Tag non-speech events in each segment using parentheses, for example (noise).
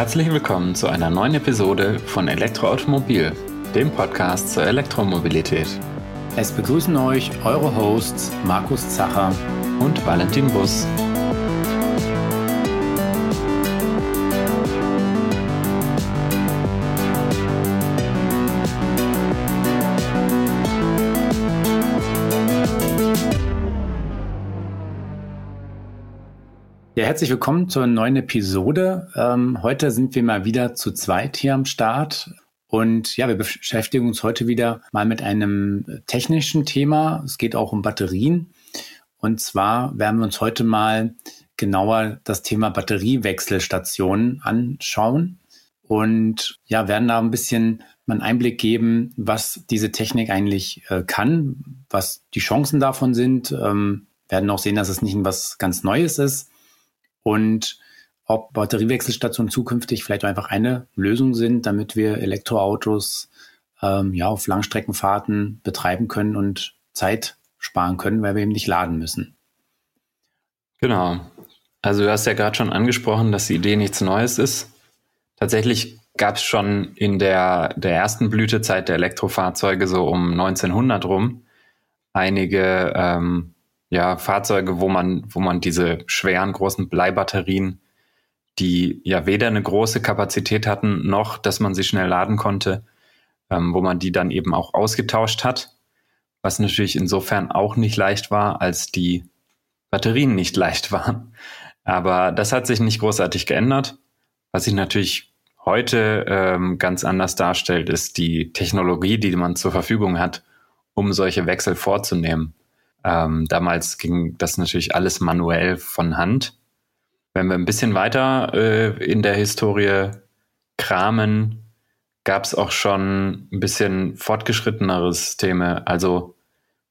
Herzlich willkommen zu einer neuen Episode von Elektroautomobil, dem Podcast zur Elektromobilität. Es begrüßen euch eure Hosts Markus Zacher und Valentin Bus. Ja, herzlich willkommen zur neuen Episode. Ähm, heute sind wir mal wieder zu zweit hier am Start. Und ja, wir beschäftigen uns heute wieder mal mit einem technischen Thema. Es geht auch um Batterien. Und zwar werden wir uns heute mal genauer das Thema Batteriewechselstationen anschauen und ja, werden da ein bisschen einen Einblick geben, was diese Technik eigentlich äh, kann, was die Chancen davon sind. Ähm, werden auch sehen, dass es nicht was ganz Neues ist und ob Batteriewechselstationen zukünftig vielleicht einfach eine Lösung sind, damit wir Elektroautos ähm, ja auf Langstreckenfahrten betreiben können und Zeit sparen können, weil wir eben nicht laden müssen. Genau. Also du hast ja gerade schon angesprochen, dass die Idee nichts Neues ist. Tatsächlich gab es schon in der, der ersten Blütezeit der Elektrofahrzeuge so um 1900 rum einige ähm, ja, Fahrzeuge, wo man, wo man diese schweren großen Bleibatterien, die ja weder eine große Kapazität hatten, noch dass man sie schnell laden konnte, ähm, wo man die dann eben auch ausgetauscht hat. Was natürlich insofern auch nicht leicht war, als die Batterien nicht (laughs) leicht waren. Aber das hat sich nicht großartig geändert. Was sich natürlich heute ähm, ganz anders darstellt, ist die Technologie, die man zur Verfügung hat, um solche Wechsel vorzunehmen. Ähm, damals ging das natürlich alles manuell von Hand. Wenn wir ein bisschen weiter äh, in der Historie kramen, gab es auch schon ein bisschen fortgeschrittenere Systeme. Also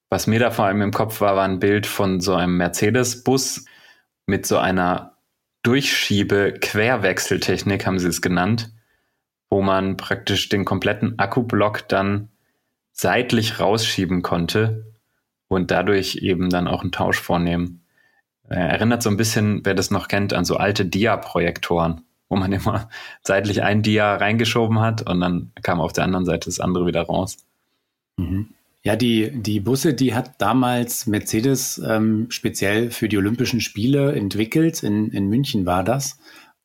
was mir da vor allem im Kopf war, war ein Bild von so einem Mercedes-Bus mit so einer Durchschiebe-Querwechseltechnik, haben sie es genannt, wo man praktisch den kompletten Akkublock dann seitlich rausschieben konnte und dadurch eben dann auch einen Tausch vornehmen. Äh, erinnert so ein bisschen, wer das noch kennt, an so alte Dia-Projektoren, wo man (laughs) immer seitlich ein Dia reingeschoben hat und dann kam auf der anderen Seite das andere wieder raus. Mhm. Ja, die, die Busse, die hat damals Mercedes ähm, speziell für die Olympischen Spiele entwickelt. In, in München war das,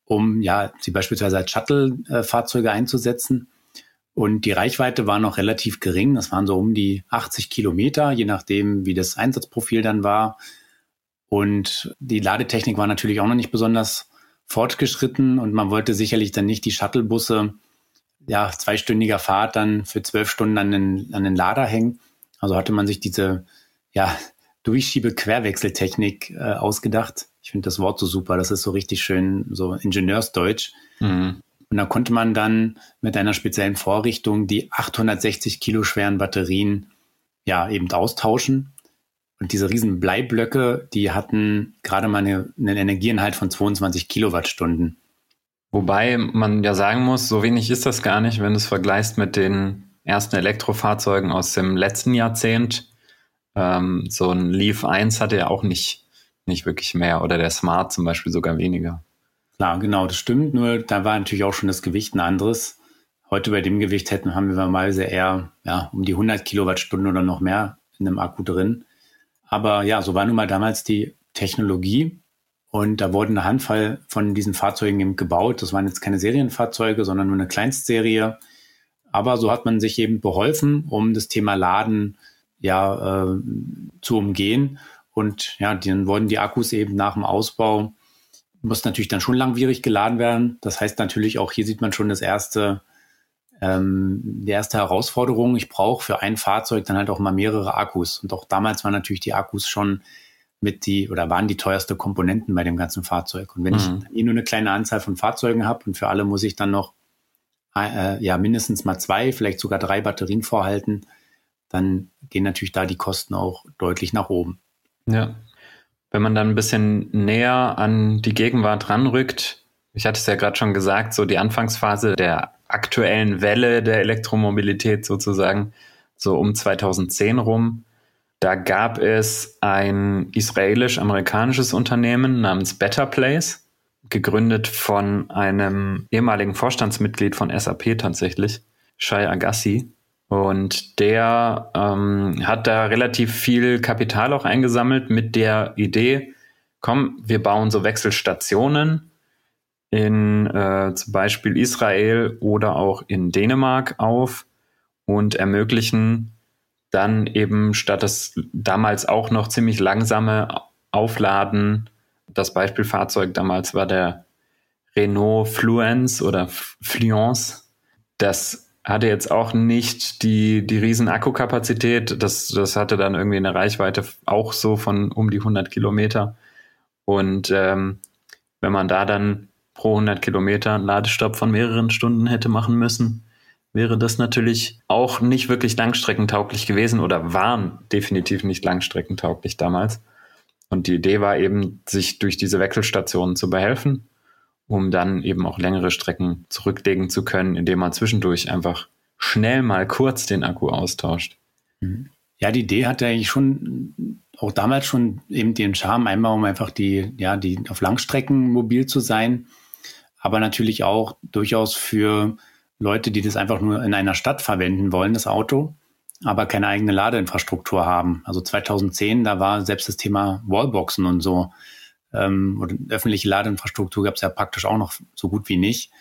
um ja sie beispielsweise als Shuttle-Fahrzeuge einzusetzen. Und die Reichweite war noch relativ gering. Das waren so um die 80 Kilometer, je nachdem, wie das Einsatzprofil dann war. Und die Ladetechnik war natürlich auch noch nicht besonders fortgeschritten und man wollte sicherlich dann nicht die Shuttlebusse ja, zweistündiger Fahrt dann für zwölf Stunden an den, an den Lader hängen. Also hatte man sich diese ja, Durchschiebe-Querwechseltechnik äh, ausgedacht. Ich finde das Wort so super. Das ist so richtig schön, so Ingenieursdeutsch. Mhm. Und da konnte man dann mit einer speziellen Vorrichtung die 860 Kilo schweren Batterien ja eben austauschen. Und diese riesen Bleiblöcke, die hatten gerade mal eine, einen Energieinhalt von 22 Kilowattstunden. Wobei man ja sagen muss, so wenig ist das gar nicht, wenn du es vergleichst mit den ersten Elektrofahrzeugen aus dem letzten Jahrzehnt. Ähm, so ein Leaf 1 hatte ja auch nicht, nicht wirklich mehr oder der Smart zum Beispiel sogar weniger. Klar, genau, das stimmt. Nur da war natürlich auch schon das Gewicht ein anderes. Heute bei dem Gewicht hätten haben wir normalerweise eher ja, um die 100 Kilowattstunden oder noch mehr in einem Akku drin. Aber ja, so war nun mal damals die Technologie. Und da wurden eine Handvoll von diesen Fahrzeugen eben gebaut. Das waren jetzt keine Serienfahrzeuge, sondern nur eine Kleinstserie. Aber so hat man sich eben beholfen, um das Thema Laden ja äh, zu umgehen. Und ja, dann wurden die Akkus eben nach dem Ausbau muss natürlich dann schon langwierig geladen werden. Das heißt natürlich auch hier sieht man schon das erste, ähm, die erste Herausforderung. Ich brauche für ein Fahrzeug dann halt auch mal mehrere Akkus. Und auch damals waren natürlich die Akkus schon mit die oder waren die teuerste Komponenten bei dem ganzen Fahrzeug. Und wenn mhm. ich eh nur eine kleine Anzahl von Fahrzeugen habe und für alle muss ich dann noch äh, ja mindestens mal zwei, vielleicht sogar drei Batterien vorhalten, dann gehen natürlich da die Kosten auch deutlich nach oben. Ja, wenn man dann ein bisschen näher an die Gegenwart ranrückt, ich hatte es ja gerade schon gesagt, so die Anfangsphase der aktuellen Welle der Elektromobilität sozusagen, so um 2010 rum, da gab es ein israelisch-amerikanisches Unternehmen namens Better Place. gegründet von einem ehemaligen Vorstandsmitglied von SAP tatsächlich, Shai Agassi. Und der ähm, hat da relativ viel Kapital auch eingesammelt mit der Idee, komm, wir bauen so Wechselstationen in äh, zum Beispiel Israel oder auch in Dänemark auf und ermöglichen dann eben statt das damals auch noch ziemlich langsame Aufladen, das Beispielfahrzeug damals war der Renault Fluence oder Fluence, das hatte jetzt auch nicht die, die riesen Akkukapazität. Das, das hatte dann irgendwie eine Reichweite auch so von um die 100 Kilometer. Und ähm, wenn man da dann pro 100 Kilometer einen Ladestopp von mehreren Stunden hätte machen müssen, wäre das natürlich auch nicht wirklich langstreckentauglich gewesen oder waren definitiv nicht langstreckentauglich damals. Und die Idee war eben, sich durch diese Wechselstationen zu behelfen, um dann eben auch längere Strecken zurücklegen zu können, indem man zwischendurch einfach schnell mal kurz den Akku austauscht. Mhm. Ja, die Idee hatte eigentlich schon auch damals schon eben den Charme, einmal um einfach die, ja, die auf Langstrecken mobil zu sein, aber natürlich auch durchaus für Leute, die das einfach nur in einer Stadt verwenden wollen, das Auto, aber keine eigene Ladeinfrastruktur haben. Also 2010, da war selbst das Thema Wallboxen und so ähm, oder öffentliche Ladeinfrastruktur gab es ja praktisch auch noch so gut wie nicht.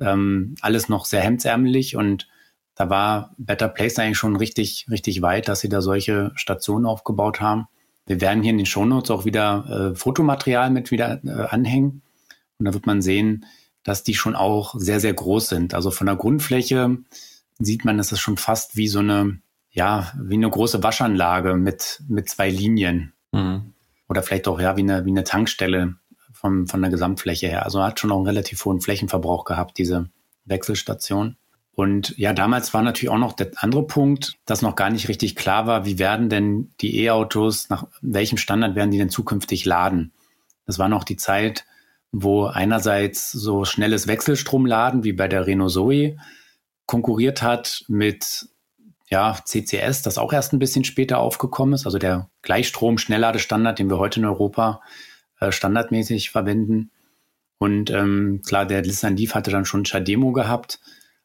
Ähm, alles noch sehr hemdsärmelig und da war Better Place eigentlich schon richtig, richtig weit, dass sie da solche Stationen aufgebaut haben. Wir werden hier in den Shownotes auch wieder äh, Fotomaterial mit wieder äh, anhängen. Und da wird man sehen, dass die schon auch sehr, sehr groß sind. Also von der Grundfläche sieht man, dass es schon fast wie so eine, ja, wie eine große Waschanlage mit, mit zwei Linien. Mhm. Oder vielleicht auch, ja, wie eine, wie eine Tankstelle vom, von der Gesamtfläche her. Also hat schon auch einen relativ hohen Flächenverbrauch gehabt, diese Wechselstation. Und ja, damals war natürlich auch noch der andere Punkt, dass noch gar nicht richtig klar war, wie werden denn die E-Autos, nach welchem Standard werden die denn zukünftig laden? Das war noch die Zeit, wo einerseits so schnelles Wechselstromladen wie bei der Renault Zoe konkurriert hat mit ja, CCS, das auch erst ein bisschen später aufgekommen ist, also der Gleichstrom-Schnellladestandard, den wir heute in Europa äh, standardmäßig verwenden. Und ähm, klar, der Nissan Leaf hatte dann schon Chademo gehabt,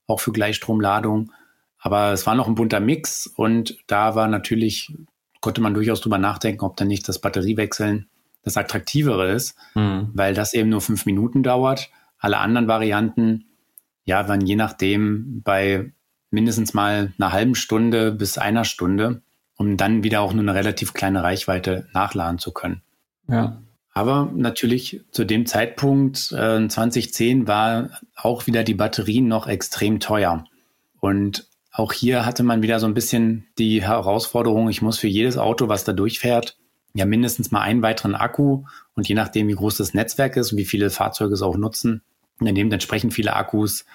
auch für Gleichstromladung. Aber es war noch ein bunter Mix und da war natürlich, konnte man durchaus drüber nachdenken, ob dann nicht das Batteriewechseln das Attraktivere ist, mhm. weil das eben nur fünf Minuten dauert. Alle anderen Varianten, ja, waren je nachdem bei mindestens mal einer halben Stunde bis einer Stunde, um dann wieder auch nur eine relativ kleine Reichweite nachladen zu können. Ja. Aber natürlich zu dem Zeitpunkt äh, 2010 war auch wieder die Batterien noch extrem teuer. Und auch hier hatte man wieder so ein bisschen die Herausforderung, ich muss für jedes Auto, was da durchfährt, ja mindestens mal einen weiteren Akku und je nachdem, wie groß das Netzwerk ist und wie viele Fahrzeuge es auch nutzen, dann entsprechend viele Akkus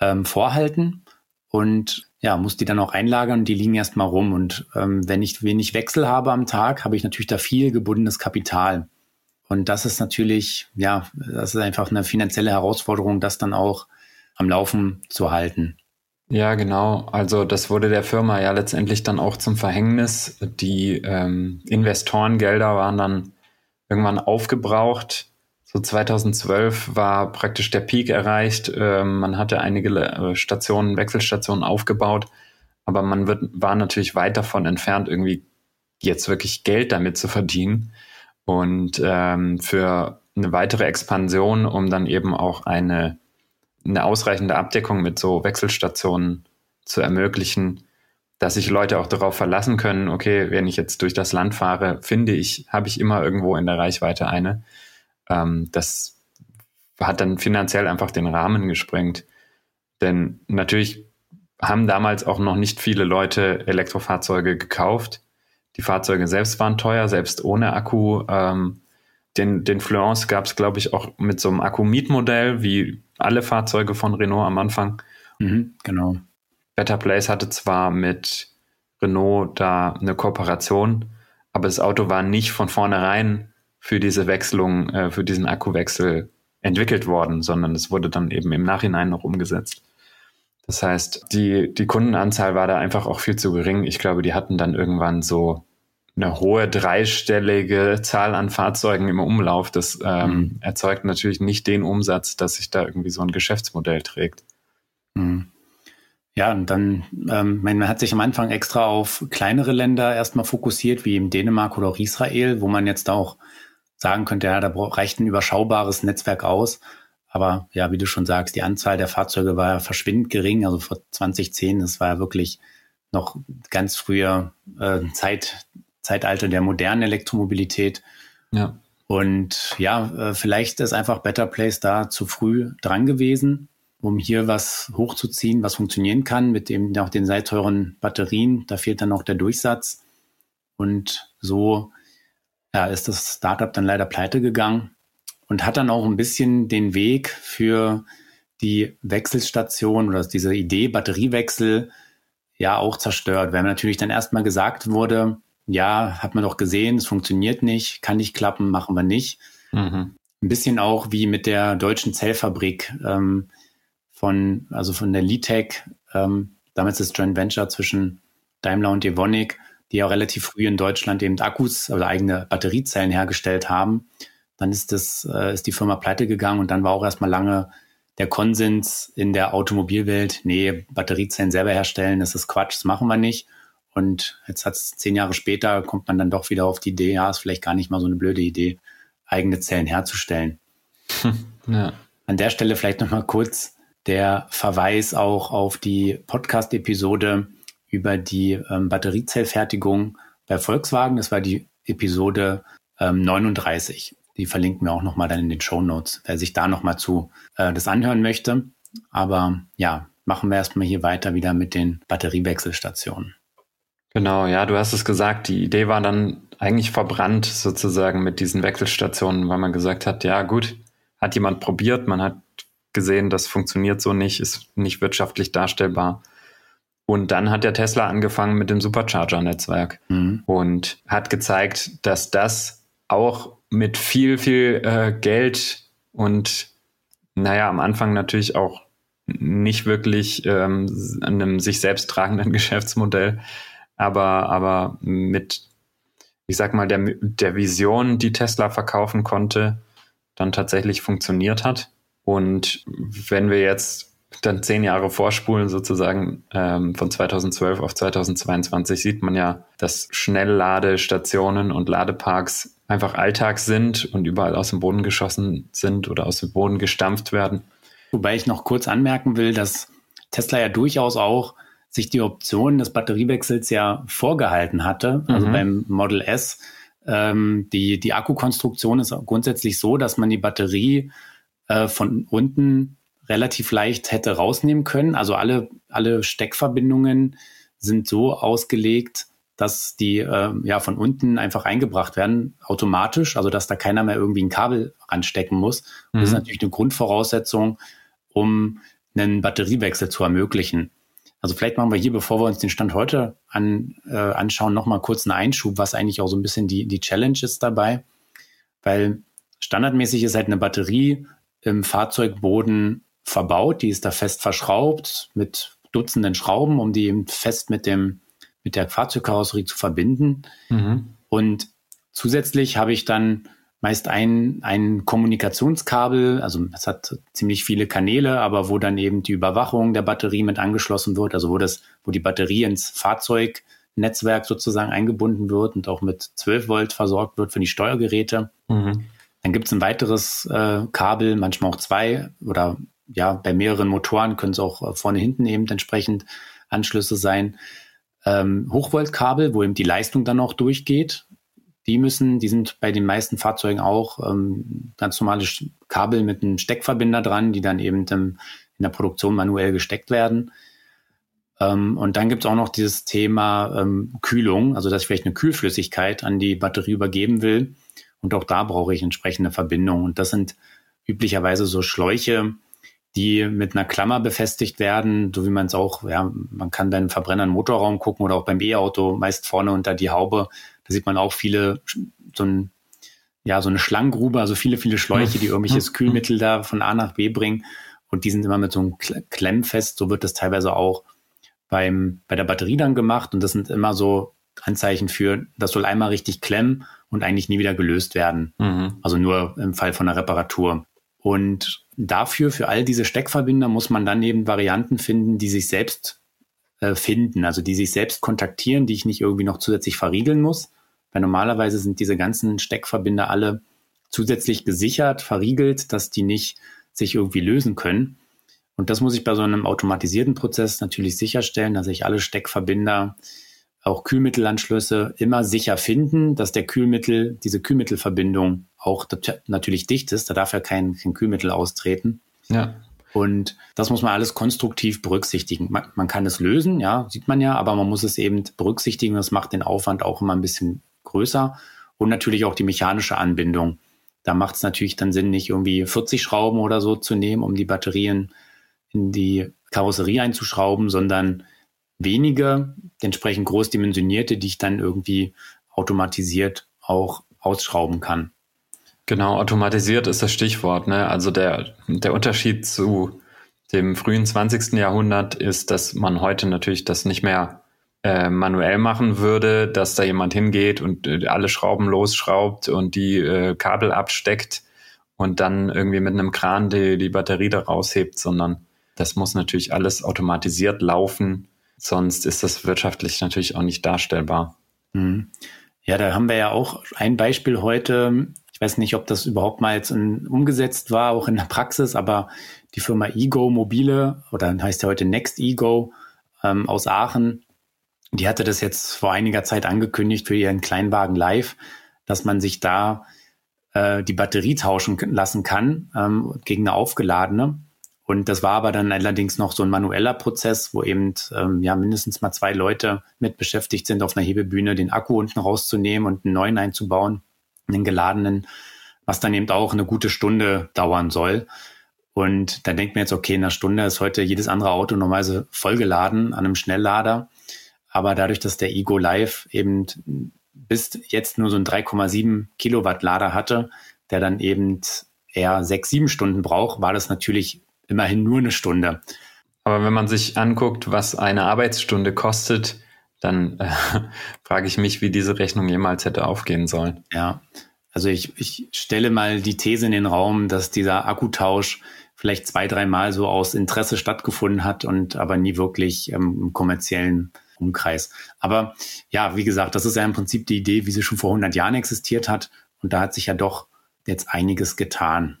ähm, vorhalten und ja, muss die dann auch einlagern und die liegen erstmal rum. Und ähm, wenn ich wenig Wechsel habe am Tag, habe ich natürlich da viel gebundenes Kapital. Und das ist natürlich, ja, das ist einfach eine finanzielle Herausforderung, das dann auch am Laufen zu halten. Ja, genau. Also das wurde der Firma ja letztendlich dann auch zum Verhängnis. Die ähm, Investorengelder waren dann irgendwann aufgebraucht. So 2012 war praktisch der Peak erreicht. Ähm, man hatte einige äh, Stationen, Wechselstationen aufgebaut, aber man wird, war natürlich weit davon entfernt, irgendwie jetzt wirklich Geld damit zu verdienen. Und ähm, für eine weitere Expansion, um dann eben auch eine eine ausreichende Abdeckung mit so Wechselstationen zu ermöglichen, dass sich Leute auch darauf verlassen können, okay, wenn ich jetzt durch das Land fahre, finde ich, habe ich immer irgendwo in der Reichweite eine. Ähm, das hat dann finanziell einfach den Rahmen gesprengt. Denn natürlich haben damals auch noch nicht viele Leute Elektrofahrzeuge gekauft. Die Fahrzeuge selbst waren teuer, selbst ohne Akku. Ähm, den, den Fluence gab es, glaube ich, auch mit so einem Akku-Mietmodell, wie alle Fahrzeuge von Renault am Anfang. Mhm, genau. Better Place hatte zwar mit Renault da eine Kooperation, aber das Auto war nicht von vornherein für diese Wechselung, äh, für diesen Akkuwechsel entwickelt worden, sondern es wurde dann eben im Nachhinein noch umgesetzt. Das heißt, die, die Kundenanzahl war da einfach auch viel zu gering. Ich glaube, die hatten dann irgendwann so eine hohe dreistellige Zahl an Fahrzeugen im Umlauf. Das ähm, mhm. erzeugt natürlich nicht den Umsatz, dass sich da irgendwie so ein Geschäftsmodell trägt. Mhm. Ja, und dann, ähm, man hat sich am Anfang extra auf kleinere Länder erstmal fokussiert, wie in Dänemark oder auch Israel, wo man jetzt auch sagen könnte, ja, da reicht ein überschaubares Netzwerk aus. Aber ja, wie du schon sagst, die Anzahl der Fahrzeuge war ja verschwindend gering. Also vor 2010, das war ja wirklich noch ganz früher äh, Zeit, Zeitalter der modernen Elektromobilität. Ja. Und ja, äh, vielleicht ist einfach Better Place da zu früh dran gewesen, um hier was hochzuziehen, was funktionieren kann mit eben auch den sehr teuren Batterien. Da fehlt dann noch der Durchsatz. Und so ja, ist das Startup dann leider pleite gegangen und hat dann auch ein bisschen den Weg für die Wechselstation oder diese Idee Batteriewechsel ja auch zerstört, weil natürlich dann erstmal gesagt wurde, ja, hat man doch gesehen, es funktioniert nicht, kann nicht klappen, machen wir nicht. Mhm. Ein bisschen auch wie mit der deutschen Zellfabrik ähm, von, also von der Litec, ähm, damals das Joint Venture zwischen Daimler und Evonik, die ja relativ früh in Deutschland eben Akkus oder eigene Batteriezellen hergestellt haben. Dann ist das, äh, ist die Firma pleite gegangen und dann war auch erstmal lange der Konsens in der Automobilwelt, nee, Batteriezellen selber herstellen, das ist Quatsch, das machen wir nicht. Und jetzt hat es zehn Jahre später, kommt man dann doch wieder auf die Idee, ja, ist vielleicht gar nicht mal so eine blöde Idee, eigene Zellen herzustellen. ja. An der Stelle vielleicht nochmal kurz der Verweis auch auf die Podcast-Episode über die ähm, Batteriezellfertigung bei Volkswagen. Das war die Episode ähm, 39. Die verlinken wir auch nochmal dann in den Show Notes, wer sich da nochmal zu äh, das anhören möchte. Aber ja, machen wir erstmal hier weiter wieder mit den Batteriewechselstationen. Genau, ja, du hast es gesagt, die Idee war dann eigentlich verbrannt sozusagen mit diesen Wechselstationen, weil man gesagt hat, ja gut, hat jemand probiert, man hat gesehen, das funktioniert so nicht, ist nicht wirtschaftlich darstellbar. Und dann hat der Tesla angefangen mit dem Supercharger-Netzwerk mhm. und hat gezeigt, dass das auch mit viel, viel äh, Geld und naja, am Anfang natürlich auch nicht wirklich ähm, einem sich selbst tragenden (laughs) Geschäftsmodell aber, aber mit, ich sag mal, der, der Vision, die Tesla verkaufen konnte, dann tatsächlich funktioniert hat. Und wenn wir jetzt dann zehn Jahre vorspulen, sozusagen ähm, von 2012 auf 2022, sieht man ja, dass Schnellladestationen und Ladeparks einfach Alltag sind und überall aus dem Boden geschossen sind oder aus dem Boden gestampft werden. Wobei ich noch kurz anmerken will, dass Tesla ja durchaus auch sich die Option des Batteriewechsels ja vorgehalten hatte. Also mhm. beim Model S, ähm, die, die Akkukonstruktion ist grundsätzlich so, dass man die Batterie äh, von unten relativ leicht hätte rausnehmen können. Also alle, alle Steckverbindungen sind so ausgelegt, dass die äh, ja von unten einfach eingebracht werden, automatisch, also dass da keiner mehr irgendwie ein Kabel ranstecken muss. Mhm. Das ist mhm. natürlich eine Grundvoraussetzung, um einen Batteriewechsel zu ermöglichen. Also vielleicht machen wir hier, bevor wir uns den Stand heute an, äh, anschauen, nochmal kurz einen Einschub, was eigentlich auch so ein bisschen die, die Challenge ist dabei. Weil standardmäßig ist halt eine Batterie im Fahrzeugboden verbaut, die ist da fest verschraubt mit Dutzenden Schrauben, um die eben fest mit dem mit der Fahrzeugkarosserie zu verbinden. Mhm. Und zusätzlich habe ich dann meist ein, ein Kommunikationskabel, also es hat ziemlich viele Kanäle, aber wo dann eben die Überwachung der Batterie mit angeschlossen wird, also wo das, wo die Batterie ins Fahrzeugnetzwerk sozusagen eingebunden wird und auch mit 12 Volt versorgt wird für die Steuergeräte. Mhm. Dann gibt es ein weiteres äh, Kabel, manchmal auch zwei oder ja, bei mehreren Motoren können es auch vorne hinten eben entsprechend Anschlüsse sein. Ähm, Hochvoltkabel, wo eben die Leistung dann auch durchgeht die müssen, die sind bei den meisten Fahrzeugen auch ähm, ganz normale Kabel mit einem Steckverbinder dran, die dann eben im, in der Produktion manuell gesteckt werden. Ähm, und dann gibt es auch noch dieses Thema ähm, Kühlung, also dass ich vielleicht eine Kühlflüssigkeit an die Batterie übergeben will. Und auch da brauche ich entsprechende Verbindungen. Und das sind üblicherweise so Schläuche, die mit einer Klammer befestigt werden, so wie man es auch, ja, man kann beim Verbrenner einen Motorraum gucken oder auch beim E-Auto meist vorne unter die Haube da sieht man auch viele, so ein, ja, so eine Schlangengrube, also viele, viele Schläuche, die irgendwelches Kühlmittel da von A nach B bringen. Und die sind immer mit so einem Klemm fest. So wird das teilweise auch beim, bei der Batterie dann gemacht. Und das sind immer so Anzeichen für, das soll einmal richtig klemmen und eigentlich nie wieder gelöst werden. Mhm. Also nur im Fall von einer Reparatur. Und dafür, für all diese Steckverbinder, muss man dann eben Varianten finden, die sich selbst äh, finden, also die sich selbst kontaktieren, die ich nicht irgendwie noch zusätzlich verriegeln muss. Weil normalerweise sind diese ganzen Steckverbinder alle zusätzlich gesichert, verriegelt, dass die nicht sich irgendwie lösen können. Und das muss ich bei so einem automatisierten Prozess natürlich sicherstellen, dass ich alle Steckverbinder, auch Kühlmittelanschlüsse immer sicher finden, dass der Kühlmittel, diese Kühlmittelverbindung auch natürlich dicht ist. Da darf ja kein, kein Kühlmittel austreten. Ja. Und das muss man alles konstruktiv berücksichtigen. Man, man, kann es lösen, ja, sieht man ja, aber man muss es eben berücksichtigen. Das macht den Aufwand auch immer ein bisschen größer. Und natürlich auch die mechanische Anbindung. Da macht es natürlich dann Sinn, nicht irgendwie 40 Schrauben oder so zu nehmen, um die Batterien in die Karosserie einzuschrauben, sondern wenige, entsprechend groß dimensionierte, die ich dann irgendwie automatisiert auch ausschrauben kann. Genau, automatisiert ist das Stichwort. Ne? Also der, der Unterschied zu dem frühen 20. Jahrhundert ist, dass man heute natürlich das nicht mehr äh, manuell machen würde, dass da jemand hingeht und äh, alle Schrauben losschraubt und die äh, Kabel absteckt und dann irgendwie mit einem Kran die, die Batterie da raushebt, sondern das muss natürlich alles automatisiert laufen, sonst ist das wirtschaftlich natürlich auch nicht darstellbar. Mhm. Ja, da haben wir ja auch ein Beispiel heute. Ich weiß nicht, ob das überhaupt mal jetzt in, umgesetzt war, auch in der Praxis, aber die Firma Ego Mobile oder heißt ja heute Next Ego ähm, aus Aachen, die hatte das jetzt vor einiger Zeit angekündigt für ihren Kleinwagen Live, dass man sich da äh, die Batterie tauschen lassen kann ähm, gegen eine aufgeladene. Und das war aber dann allerdings noch so ein manueller Prozess, wo eben ähm, ja mindestens mal zwei Leute mit beschäftigt sind, auf einer Hebebühne den Akku unten rauszunehmen und einen neuen einzubauen, einen geladenen, was dann eben auch eine gute Stunde dauern soll. Und da denkt man jetzt, okay, in einer Stunde ist heute jedes andere Auto normalerweise vollgeladen an einem Schnelllader. Aber dadurch, dass der Ego Live eben bis jetzt nur so ein 3,7 Kilowatt Lader hatte, der dann eben eher sechs, sieben Stunden braucht, war das natürlich immerhin nur eine Stunde. Aber wenn man sich anguckt, was eine Arbeitsstunde kostet, dann äh, (laughs) frage ich mich, wie diese Rechnung jemals hätte aufgehen sollen. Ja, also ich, ich stelle mal die These in den Raum, dass dieser Akkutausch vielleicht zwei, dreimal so aus Interesse stattgefunden hat und aber nie wirklich ähm, im kommerziellen Umkreis. Aber ja, wie gesagt, das ist ja im Prinzip die Idee, wie sie schon vor 100 Jahren existiert hat. Und da hat sich ja doch jetzt einiges getan.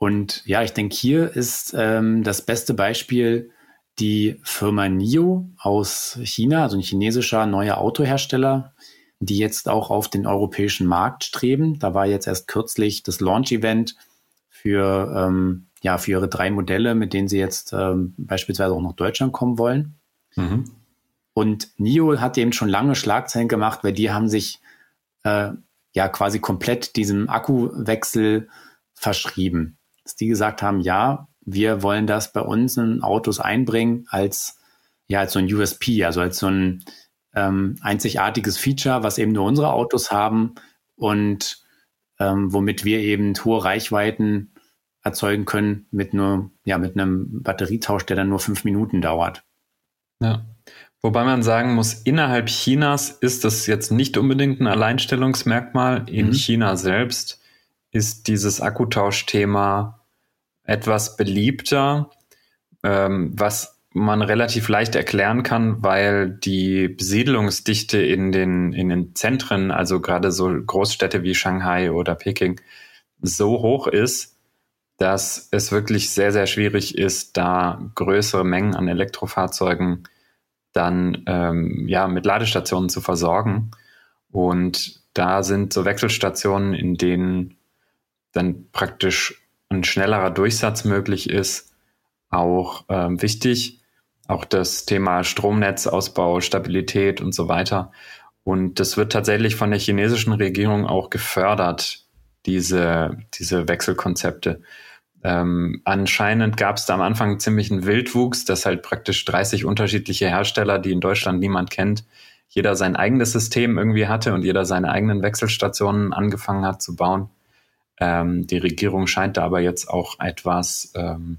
Und ja, ich denke, hier ist ähm, das beste Beispiel die Firma NIO aus China, also ein chinesischer neuer Autohersteller, die jetzt auch auf den europäischen Markt streben. Da war jetzt erst kürzlich das Launch-Event für, ähm, ja, für ihre drei Modelle, mit denen sie jetzt ähm, beispielsweise auch nach Deutschland kommen wollen. Mhm. Und NIO hat eben schon lange Schlagzeilen gemacht, weil die haben sich äh, ja quasi komplett diesem Akkuwechsel verschrieben. Dass die gesagt haben, ja, wir wollen das bei uns in Autos einbringen als ja als so ein USP, also als so ein ähm, einzigartiges Feature, was eben nur unsere Autos haben und ähm, womit wir eben hohe Reichweiten erzeugen können mit nur ja mit einem Batterietausch, der dann nur fünf Minuten dauert. Ja. Wobei man sagen muss, innerhalb Chinas ist das jetzt nicht unbedingt ein Alleinstellungsmerkmal. In mhm. China selbst ist dieses Akkutauschthema etwas beliebter, ähm, was man relativ leicht erklären kann, weil die Besiedlungsdichte in den, in den Zentren, also gerade so Großstädte wie Shanghai oder Peking, so hoch ist, dass es wirklich sehr, sehr schwierig ist, da größere Mengen an Elektrofahrzeugen dann ähm, ja mit Ladestationen zu versorgen. Und da sind so Wechselstationen, in denen dann praktisch ein schnellerer Durchsatz möglich ist, auch ähm, wichtig. Auch das Thema Stromnetzausbau, Stabilität und so weiter. Und das wird tatsächlich von der chinesischen Regierung auch gefördert, diese, diese Wechselkonzepte. Ähm, anscheinend gab es da am Anfang einen ziemlichen Wildwuchs, dass halt praktisch 30 unterschiedliche Hersteller, die in Deutschland niemand kennt, jeder sein eigenes System irgendwie hatte und jeder seine eigenen Wechselstationen angefangen hat zu bauen. Ähm, die Regierung scheint da aber jetzt auch etwas ähm,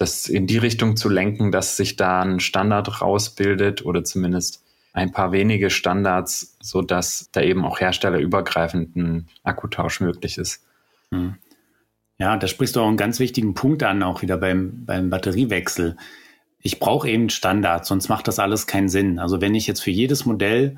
das in die Richtung zu lenken, dass sich da ein Standard rausbildet oder zumindest ein paar wenige Standards, so dass da eben auch herstellerübergreifenden Akkutausch möglich ist. Hm. Ja, da sprichst du auch einen ganz wichtigen Punkt an, auch wieder beim, beim Batteriewechsel. Ich brauche eben Standards, sonst macht das alles keinen Sinn. Also wenn ich jetzt für jedes Modell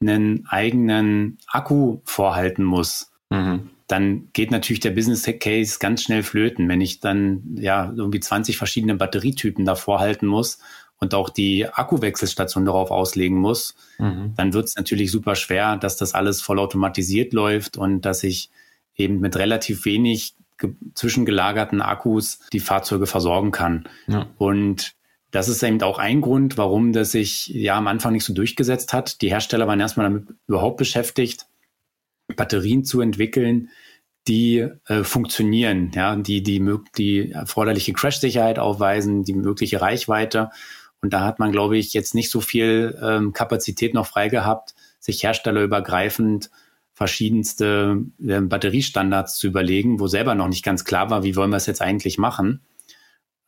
einen eigenen Akku vorhalten muss, mhm. Dann geht natürlich der Business Case ganz schnell flöten. Wenn ich dann ja irgendwie 20 verschiedene Batterietypen da vorhalten muss und auch die Akkuwechselstation darauf auslegen muss, mhm. dann wird es natürlich super schwer, dass das alles vollautomatisiert läuft und dass ich eben mit relativ wenig zwischengelagerten Akkus die Fahrzeuge versorgen kann. Ja. Und das ist eben auch ein Grund, warum das sich ja am Anfang nicht so durchgesetzt hat. Die Hersteller waren erstmal damit überhaupt beschäftigt, Batterien zu entwickeln, die äh, funktionieren, ja, die, die, die erforderliche Crash-Sicherheit aufweisen, die mögliche Reichweite. Und da hat man, glaube ich, jetzt nicht so viel ähm, Kapazität noch frei gehabt, sich herstellerübergreifend verschiedenste äh, Batteriestandards zu überlegen, wo selber noch nicht ganz klar war, wie wollen wir es jetzt eigentlich machen.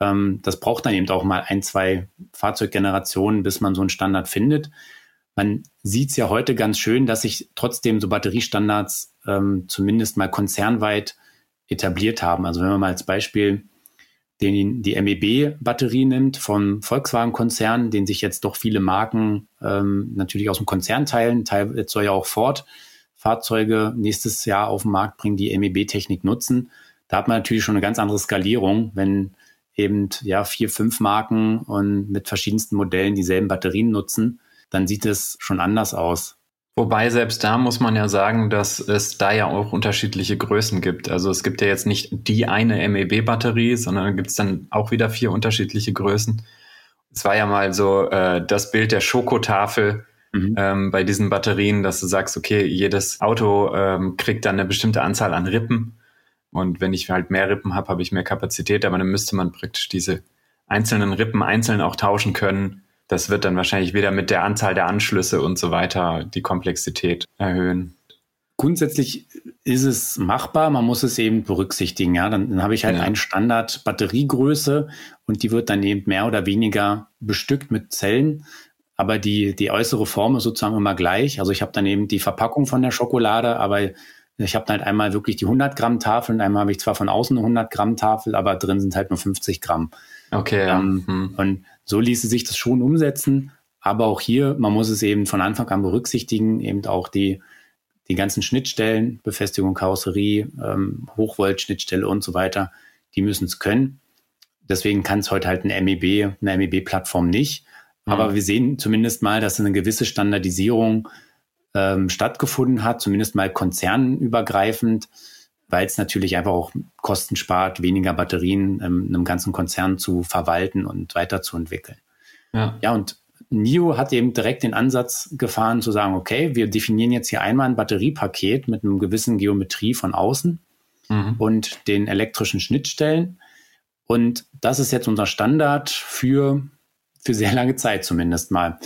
Ähm, das braucht dann eben auch mal ein, zwei Fahrzeuggenerationen, bis man so einen Standard findet. Man sieht es ja heute ganz schön, dass sich trotzdem so Batteriestandards ähm, zumindest mal konzernweit etabliert haben. Also wenn man mal als Beispiel den, die MEB-Batterie nimmt vom Volkswagen-Konzern, den sich jetzt doch viele Marken ähm, natürlich aus dem Konzern teilen. Teil, jetzt soll ja auch Ford Fahrzeuge nächstes Jahr auf den Markt bringen, die MEB-Technik nutzen. Da hat man natürlich schon eine ganz andere Skalierung, wenn eben ja vier, fünf Marken und mit verschiedensten Modellen dieselben Batterien nutzen, dann sieht es schon anders aus. Wobei selbst da muss man ja sagen, dass es da ja auch unterschiedliche Größen gibt. Also es gibt ja jetzt nicht die eine MEB-Batterie, sondern gibt es dann auch wieder vier unterschiedliche Größen. Es war ja mal so äh, das Bild der Schokotafel, mhm. ähm, bei diesen Batterien, dass du sagst, okay, jedes Auto ähm, kriegt dann eine bestimmte Anzahl an Rippen. Und wenn ich halt mehr Rippen habe, habe ich mehr Kapazität, aber dann müsste man praktisch diese einzelnen Rippen einzeln auch tauschen können. Das wird dann wahrscheinlich wieder mit der Anzahl der Anschlüsse und so weiter die Komplexität erhöhen. Grundsätzlich ist es machbar, man muss es eben berücksichtigen. Ja, dann, dann habe ich halt ja. eine Standard Batteriegröße und die wird dann eben mehr oder weniger bestückt mit Zellen aber die, die äußere Form ist sozusagen immer gleich. Also ich habe dann eben die Verpackung von der Schokolade, aber ich habe dann halt einmal wirklich die 100 Gramm Tafel und einmal habe ich zwar von außen eine 100 Gramm Tafel, aber drin sind halt nur 50 Gramm. Okay. Ähm, hm. Und so ließe sich das schon umsetzen. Aber auch hier, man muss es eben von Anfang an berücksichtigen, eben auch die, die ganzen Schnittstellen, Befestigung, Karosserie, ähm, Hochvolt-Schnittstelle und so weiter, die müssen es können. Deswegen kann es heute halt eine MEB, eine MEB-Plattform nicht. Aber mhm. wir sehen zumindest mal, dass eine gewisse Standardisierung ähm, stattgefunden hat, zumindest mal konzernübergreifend, weil es natürlich einfach auch Kosten spart, weniger Batterien ähm, einem ganzen Konzern zu verwalten und weiterzuentwickeln. Ja. ja, und NIO hat eben direkt den Ansatz gefahren zu sagen, okay, wir definieren jetzt hier einmal ein Batteriepaket mit einem gewissen Geometrie von außen mhm. und den elektrischen Schnittstellen. Und das ist jetzt unser Standard für für sehr lange Zeit zumindest mal.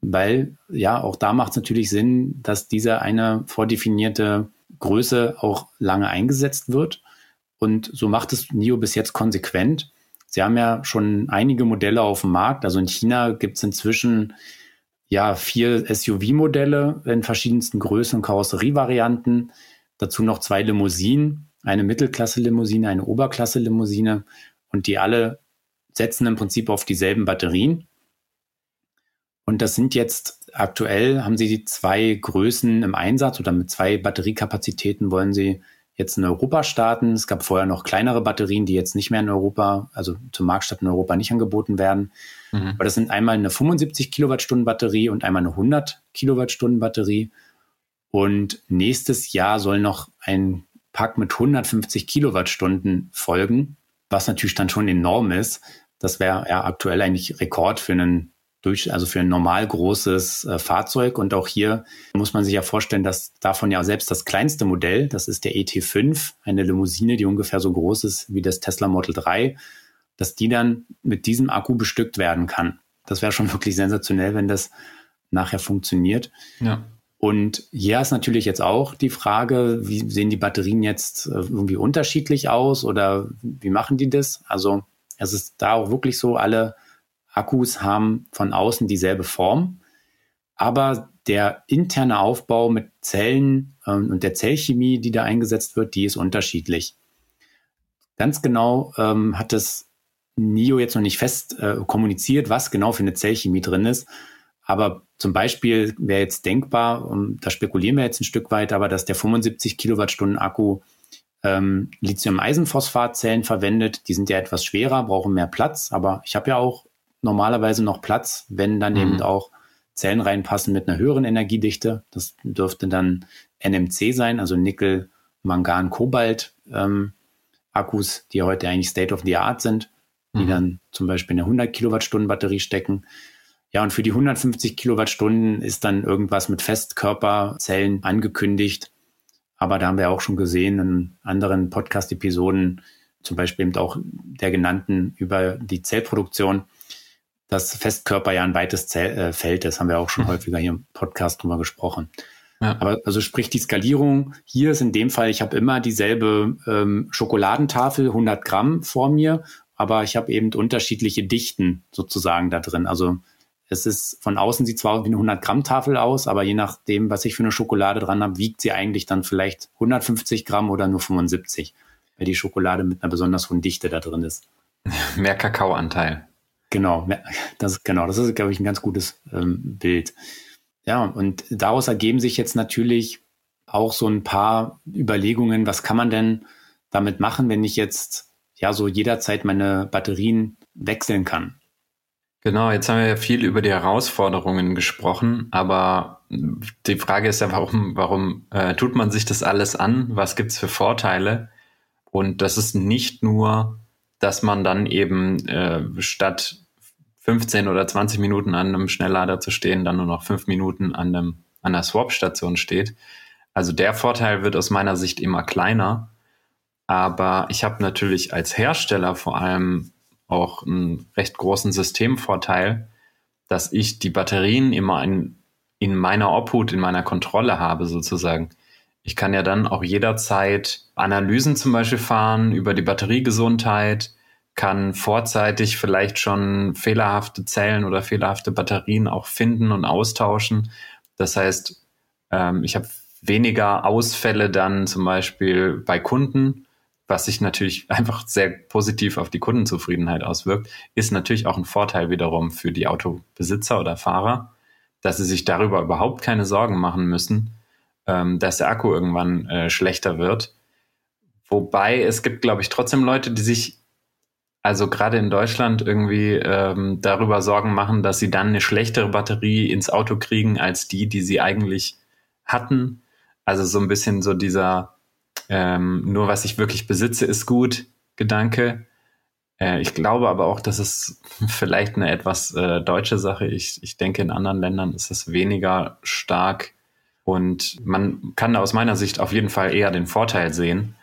Weil ja, auch da macht es natürlich Sinn, dass diese eine vordefinierte Größe auch lange eingesetzt wird. Und so macht es NIO bis jetzt konsequent. Sie haben ja schon einige Modelle auf dem Markt. Also in China gibt es inzwischen ja vier SUV-Modelle in verschiedensten Größen und Karosserievarianten. Dazu noch zwei Limousinen, eine Mittelklasse-Limousine, eine Oberklasse-Limousine und die alle setzen im Prinzip auf dieselben Batterien. Und das sind jetzt aktuell, haben sie die zwei Größen im Einsatz oder mit zwei Batteriekapazitäten wollen sie jetzt in Europa starten. Es gab vorher noch kleinere Batterien, die jetzt nicht mehr in Europa, also zum Marktstart in Europa nicht angeboten werden. Mhm. Aber das sind einmal eine 75 Kilowattstunden Batterie und einmal eine 100 Kilowattstunden Batterie. Und nächstes Jahr soll noch ein Pack mit 150 Kilowattstunden folgen, was natürlich dann schon enorm ist. Das wäre ja aktuell eigentlich Rekord für einen durch, also für ein normal großes äh, Fahrzeug. Und auch hier muss man sich ja vorstellen, dass davon ja selbst das kleinste Modell, das ist der ET5, eine Limousine, die ungefähr so groß ist wie das Tesla Model 3, dass die dann mit diesem Akku bestückt werden kann. Das wäre schon (laughs) wirklich sensationell, wenn das nachher funktioniert. Ja. Und hier ist natürlich jetzt auch die Frage, wie sehen die Batterien jetzt äh, irgendwie unterschiedlich aus oder wie machen die das? Also es ist da auch wirklich so, alle Akkus haben von außen dieselbe Form. Aber der interne Aufbau mit Zellen ähm, und der Zellchemie, die da eingesetzt wird, die ist unterschiedlich. Ganz genau ähm, hat das NIO jetzt noch nicht fest äh, kommuniziert, was genau für eine Zellchemie drin ist. Aber zum Beispiel wäre jetzt denkbar, und da spekulieren wir jetzt ein Stück weit, aber dass der 75 Kilowattstunden Akku ähm, Lithium-Eisenphosphat-Zellen verwendet. Die sind ja etwas schwerer, brauchen mehr Platz, aber ich habe ja auch normalerweise noch Platz, wenn dann mhm. eben auch Zellen reinpassen mit einer höheren Energiedichte. Das dürfte dann NMC sein, also Nickel, Mangan, Kobalt ähm, Akkus, die heute eigentlich State of the Art sind, die mhm. dann zum Beispiel in eine 100 Kilowattstunden Batterie stecken. Ja, und für die 150 Kilowattstunden ist dann irgendwas mit Festkörperzellen angekündigt. Aber da haben wir auch schon gesehen in anderen Podcast-Episoden, zum Beispiel eben auch der genannten über die Zellproduktion, dass Festkörper ja ein weites Zell, äh, Feld ist, haben wir auch schon mhm. häufiger hier im Podcast drüber gesprochen. Ja. Aber also sprich die Skalierung hier ist in dem Fall, ich habe immer dieselbe ähm, Schokoladentafel, 100 Gramm vor mir, aber ich habe eben unterschiedliche Dichten sozusagen da drin. Also es ist von außen sieht zwar wie eine 100 Gramm Tafel aus, aber je nachdem, was ich für eine Schokolade dran habe, wiegt sie eigentlich dann vielleicht 150 Gramm oder nur 75, weil die Schokolade mit einer besonders hohen Dichte da drin ist. (laughs) Mehr Kakaoanteil. Genau, das genau, das ist glaube ich ein ganz gutes ähm, Bild. Ja, und daraus ergeben sich jetzt natürlich auch so ein paar Überlegungen, was kann man denn damit machen, wenn ich jetzt ja so jederzeit meine Batterien wechseln kann. Genau, jetzt haben wir ja viel über die Herausforderungen gesprochen, aber die Frage ist ja, warum, warum äh, tut man sich das alles an? Was gibt's für Vorteile? Und das ist nicht nur, dass man dann eben äh, statt 15 oder 20 Minuten an einem Schnelllader zu stehen, dann nur noch fünf Minuten an, einem, an der Swap-Station steht. Also der Vorteil wird aus meiner Sicht immer kleiner. Aber ich habe natürlich als Hersteller vor allem auch einen recht großen Systemvorteil, dass ich die Batterien immer in, in meiner Obhut, in meiner Kontrolle habe sozusagen. Ich kann ja dann auch jederzeit Analysen zum Beispiel fahren über die Batteriegesundheit, kann vorzeitig vielleicht schon fehlerhafte Zellen oder fehlerhafte Batterien auch finden und austauschen. Das heißt, ähm, ich habe weniger Ausfälle dann zum Beispiel bei Kunden was sich natürlich (laughs) einfach sehr positiv auf die Kundenzufriedenheit auswirkt, ist natürlich auch ein Vorteil wiederum für die Autobesitzer oder Fahrer, dass sie sich darüber überhaupt keine Sorgen machen müssen, ähm, dass der Akku irgendwann äh, schlechter wird. Wobei es gibt, glaube ich, trotzdem Leute, die sich also gerade in Deutschland irgendwie ähm, darüber Sorgen machen, dass sie dann eine schlechtere Batterie ins Auto kriegen als die, die sie eigentlich hatten. Also so ein bisschen so dieser ähm, nur was ich wirklich besitze, ist gut, Gedanke. Äh, ich glaube aber auch, dass es (laughs) vielleicht eine etwas äh, deutsche Sache. Ich, ich denke, in anderen Ländern ist es weniger stark. Und man kann aus meiner Sicht auf jeden Fall eher den Vorteil sehen,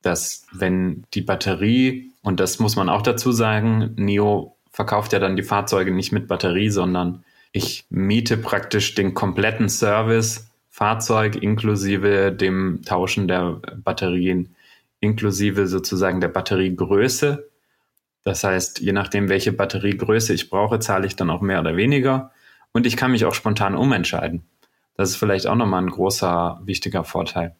dass wenn die Batterie, und das muss man auch dazu sagen, NIO verkauft ja dann die Fahrzeuge nicht mit Batterie, sondern ich miete praktisch den kompletten Service Fahrzeug inklusive dem Tauschen der Batterien, inklusive sozusagen der Batteriegröße. Das heißt, je nachdem, welche Batteriegröße ich brauche, zahle ich dann auch mehr oder weniger. Und ich kann mich auch spontan umentscheiden. Das ist vielleicht auch nochmal ein großer, wichtiger Vorteil.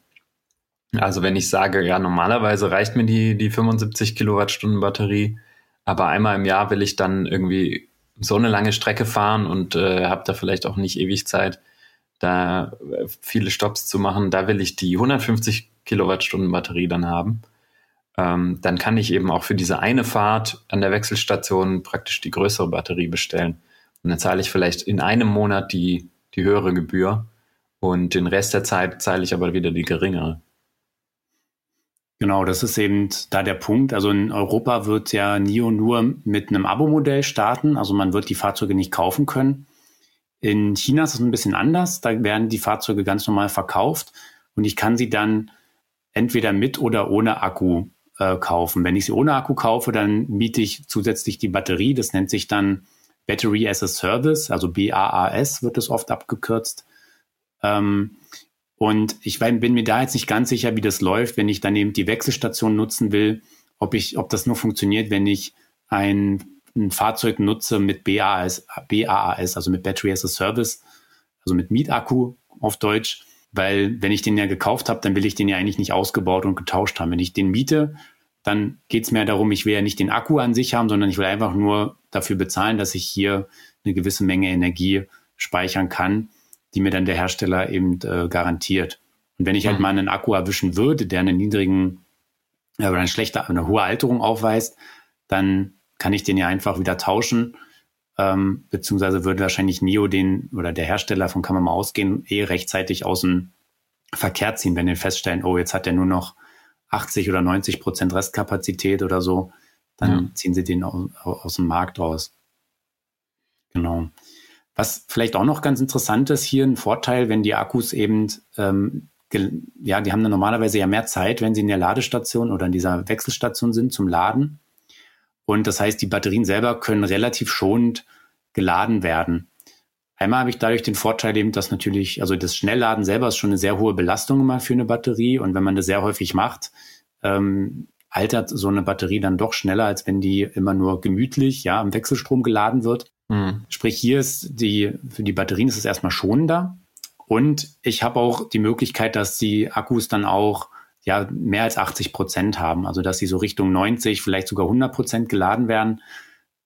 Also wenn ich sage, ja, normalerweise reicht mir die, die 75 Kilowattstunden Batterie, aber einmal im Jahr will ich dann irgendwie so eine lange Strecke fahren und äh, habe da vielleicht auch nicht ewig Zeit, da äh, viele Stops zu machen, da will ich die 150 Kilowattstunden Batterie dann haben. Ähm, dann kann ich eben auch für diese eine Fahrt an der Wechselstation praktisch die größere Batterie bestellen. Und dann zahle ich vielleicht in einem Monat die, die höhere Gebühr und den Rest der Zeit zahle ich aber wieder die geringere. Genau, das ist eben da der Punkt. Also in Europa wird ja NIO nur mit einem Abo-Modell starten. Also man wird die Fahrzeuge nicht kaufen können. In China ist es ein bisschen anders. Da werden die Fahrzeuge ganz normal verkauft und ich kann sie dann entweder mit oder ohne Akku äh, kaufen. Wenn ich sie ohne Akku kaufe, dann miete ich zusätzlich die Batterie. Das nennt sich dann Battery as a Service, also BAAS wird es oft abgekürzt. Ähm, und ich bin mir da jetzt nicht ganz sicher, wie das läuft, wenn ich dann eben die Wechselstation nutzen will, ob ich, ob das nur funktioniert, wenn ich ein ein Fahrzeug nutze mit BAAS, BAAS, also mit Battery as a Service, also mit Mietakku auf Deutsch, weil wenn ich den ja gekauft habe, dann will ich den ja eigentlich nicht ausgebaut und getauscht haben. Wenn ich den miete, dann geht es mehr darum, ich will ja nicht den Akku an sich haben, sondern ich will einfach nur dafür bezahlen, dass ich hier eine gewisse Menge Energie speichern kann, die mir dann der Hersteller eben äh, garantiert. Und wenn ich halt mhm. mal einen Akku erwischen würde, der einen niedrigen äh, oder eine schlechte, eine hohe Alterung aufweist, dann kann ich den ja einfach wieder tauschen. Ähm, beziehungsweise würde wahrscheinlich NIO den oder der Hersteller, von kann man mal ausgehen, eh rechtzeitig aus dem Verkehr ziehen, wenn die feststellen, oh, jetzt hat er nur noch 80 oder 90 Prozent Restkapazität oder so, dann ja. ziehen sie den aus, aus dem Markt raus. Genau. Was vielleicht auch noch ganz interessant ist, hier ein Vorteil, wenn die Akkus eben, ähm, ja, die haben dann normalerweise ja mehr Zeit, wenn sie in der Ladestation oder in dieser Wechselstation sind zum Laden. Und das heißt, die Batterien selber können relativ schonend geladen werden. Einmal habe ich dadurch den Vorteil eben, dass natürlich, also das Schnellladen selber ist schon eine sehr hohe Belastung immer für eine Batterie. Und wenn man das sehr häufig macht, ähm, altert so eine Batterie dann doch schneller, als wenn die immer nur gemütlich, ja, im Wechselstrom geladen wird. Mhm. Sprich, hier ist die, für die Batterien ist es erstmal schonender. Und ich habe auch die Möglichkeit, dass die Akkus dann auch ja mehr als 80 Prozent haben. Also dass sie so Richtung 90, vielleicht sogar 100 Prozent geladen werden.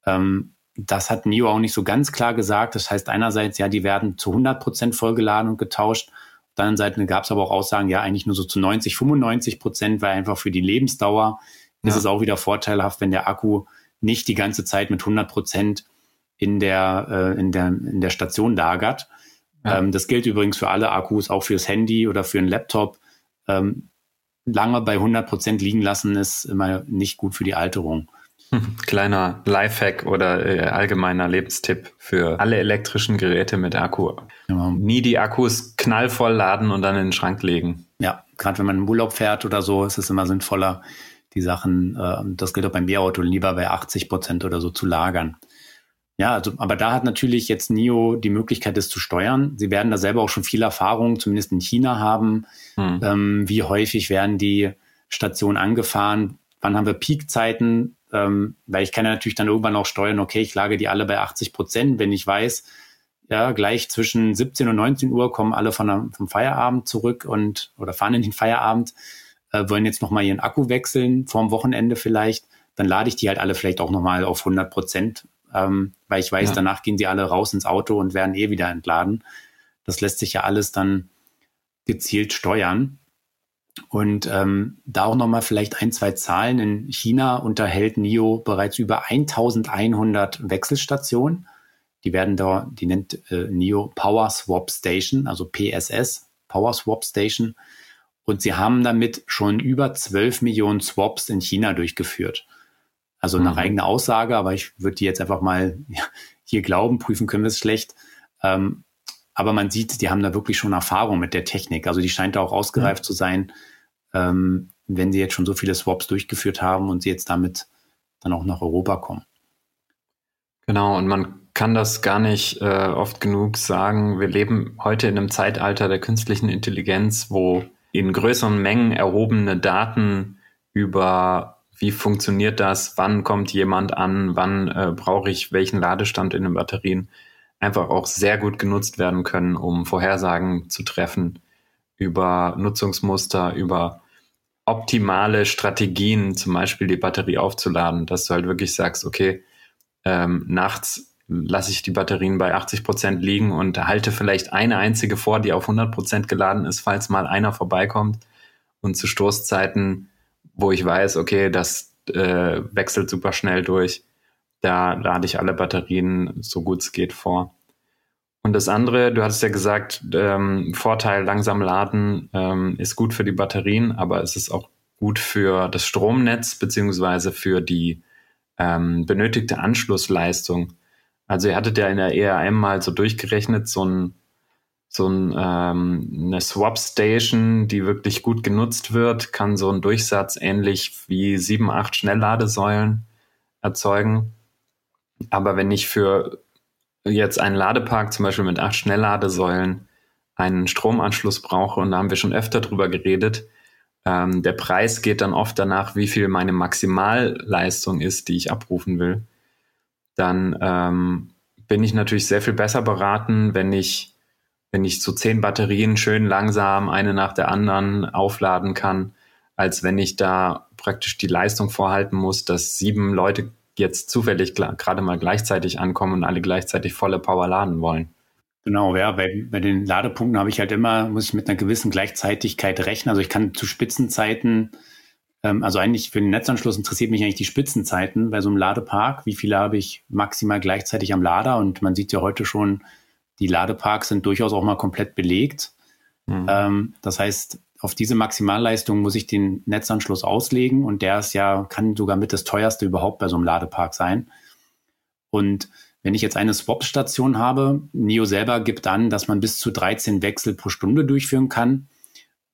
Ähm, das hat NIO auch nicht so ganz klar gesagt. Das heißt einerseits, ja, die werden zu 100 Prozent vollgeladen und getauscht. Auf der anderen Seite gab es aber auch Aussagen, ja, eigentlich nur so zu 90, 95 Prozent, weil einfach für die Lebensdauer ja. ist es auch wieder vorteilhaft, wenn der Akku nicht die ganze Zeit mit 100 Prozent in der, äh, in der, in der Station lagert. Ja. Ähm, das gilt übrigens für alle Akkus, auch fürs Handy oder für einen Laptop. Ähm, lange bei 100 Prozent liegen lassen ist immer nicht gut für die Alterung. (laughs) Kleiner Lifehack oder äh, allgemeiner Lebenstipp für alle elektrischen Geräte mit Akku. Genau. Nie die Akkus knallvoll laden und dann in den Schrank legen. Ja, gerade wenn man in Urlaub fährt oder so, ist es immer sinnvoller, die Sachen, äh, das gilt auch beim E-Auto, lieber bei 80 Prozent oder so zu lagern. Ja, also, aber da hat natürlich jetzt NIO die Möglichkeit, das zu steuern. Sie werden da selber auch schon viel Erfahrung, zumindest in China haben. Hm. Ähm, wie häufig werden die Stationen angefahren? Wann haben wir Peakzeiten? Ähm, weil ich kann ja natürlich dann irgendwann auch steuern, okay, ich lage die alle bei 80 Prozent, wenn ich weiß, ja, gleich zwischen 17 und 19 Uhr kommen alle von der, vom Feierabend zurück und oder fahren in den Feierabend, äh, wollen jetzt nochmal ihren Akku wechseln, vorm Wochenende vielleicht, dann lade ich die halt alle vielleicht auch nochmal auf 100 Prozent, ähm, weil ich weiß, ja. danach gehen die alle raus ins Auto und werden eh wieder entladen. Das lässt sich ja alles dann gezielt steuern. Und ähm, da auch nochmal vielleicht ein, zwei Zahlen. In China unterhält NIO bereits über 1100 Wechselstationen. Die werden da, die nennt äh, NIO Power Swap Station, also PSS, Power Swap Station. Und sie haben damit schon über 12 Millionen Swaps in China durchgeführt. Also nach mhm. eigener Aussage, aber ich würde die jetzt einfach mal (laughs) hier glauben, prüfen können wir es schlecht. Ähm, aber man sieht, die haben da wirklich schon Erfahrung mit der Technik. Also die scheint da auch ausgereift ja. zu sein, ähm, wenn sie jetzt schon so viele Swaps durchgeführt haben und sie jetzt damit dann auch nach Europa kommen. Genau, und man kann das gar nicht äh, oft genug sagen. Wir leben heute in einem Zeitalter der künstlichen Intelligenz, wo in größeren Mengen erhobene Daten über wie funktioniert das, wann kommt jemand an, wann äh, brauche ich welchen Ladestand in den Batterien, einfach auch sehr gut genutzt werden können, um Vorhersagen zu treffen über Nutzungsmuster, über optimale Strategien, zum Beispiel die Batterie aufzuladen, dass du halt wirklich sagst, okay, ähm, nachts lasse ich die Batterien bei 80 Prozent liegen und halte vielleicht eine einzige vor, die auf 100 Prozent geladen ist, falls mal einer vorbeikommt. Und zu Stoßzeiten, wo ich weiß, okay, das äh, wechselt super schnell durch, da lade ich alle Batterien so gut es geht vor. Und das andere, du hattest ja gesagt, ähm, Vorteil langsam laden ähm, ist gut für die Batterien, aber es ist auch gut für das Stromnetz beziehungsweise für die ähm, benötigte Anschlussleistung. Also ihr hattet ja in der ERM mal so durchgerechnet, so ein so ein, ähm, eine Swap Station, die wirklich gut genutzt wird, kann so einen Durchsatz ähnlich wie sieben, acht Schnellladesäulen erzeugen. Aber wenn ich für jetzt einen Ladepark zum Beispiel mit acht Schnellladesäulen einen Stromanschluss brauche, und da haben wir schon öfter drüber geredet, ähm, der Preis geht dann oft danach, wie viel meine Maximalleistung ist, die ich abrufen will. Dann ähm, bin ich natürlich sehr viel besser beraten, wenn ich wenn ich so zehn Batterien schön langsam eine nach der anderen aufladen kann, als wenn ich da praktisch die Leistung vorhalten muss, dass sieben Leute jetzt zufällig gerade mal gleichzeitig ankommen und alle gleichzeitig volle Power laden wollen. Genau, ja, bei, bei den Ladepunkten habe ich halt immer, muss ich mit einer gewissen Gleichzeitigkeit rechnen. Also ich kann zu Spitzenzeiten, ähm, also eigentlich für den Netzanschluss interessiert mich eigentlich die Spitzenzeiten bei so einem Ladepark. Wie viele habe ich maximal gleichzeitig am Lader? Und man sieht ja heute schon, die Ladeparks sind durchaus auch mal komplett belegt. Mhm. Ähm, das heißt, auf diese Maximalleistung muss ich den Netzanschluss auslegen und der ist ja, kann sogar mit das teuerste überhaupt bei so einem Ladepark sein. Und wenn ich jetzt eine Swap-Station habe, NIO selber gibt an, dass man bis zu 13 Wechsel pro Stunde durchführen kann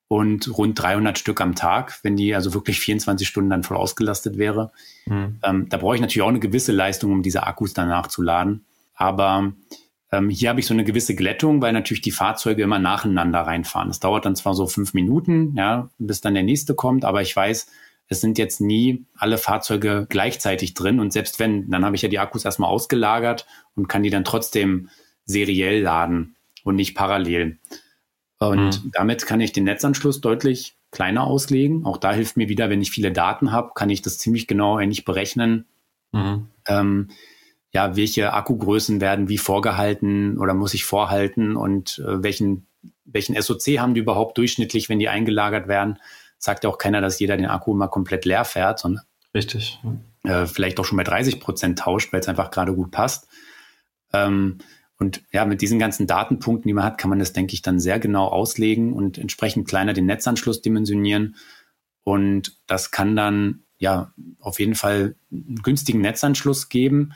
und rund 300 Stück am Tag, wenn die also wirklich 24 Stunden dann voll ausgelastet wäre. Mhm. Ähm, da brauche ich natürlich auch eine gewisse Leistung, um diese Akkus danach zu laden. Aber ähm, hier habe ich so eine gewisse Glättung, weil natürlich die Fahrzeuge immer nacheinander reinfahren. Das dauert dann zwar so fünf Minuten, ja, bis dann der nächste kommt, aber ich weiß, es sind jetzt nie alle Fahrzeuge gleichzeitig drin. Und selbst wenn, dann habe ich ja die Akkus erstmal ausgelagert und kann die dann trotzdem seriell laden und nicht parallel. Und mhm. damit kann ich den Netzanschluss deutlich kleiner auslegen. Auch da hilft mir wieder, wenn ich viele Daten habe, kann ich das ziemlich genau eigentlich berechnen. Mhm. Ähm, ja, welche Akkugrößen werden wie vorgehalten oder muss ich vorhalten und äh, welchen, welchen SOC haben die überhaupt durchschnittlich, wenn die eingelagert werden? Sagt ja auch keiner, dass jeder den Akku mal komplett leer fährt, sondern Richtig. Äh, vielleicht auch schon bei 30 Prozent tauscht, weil es einfach gerade gut passt. Ähm, und ja, mit diesen ganzen Datenpunkten, die man hat, kann man das, denke ich, dann sehr genau auslegen und entsprechend kleiner den Netzanschluss dimensionieren. Und das kann dann ja auf jeden Fall einen günstigen Netzanschluss geben,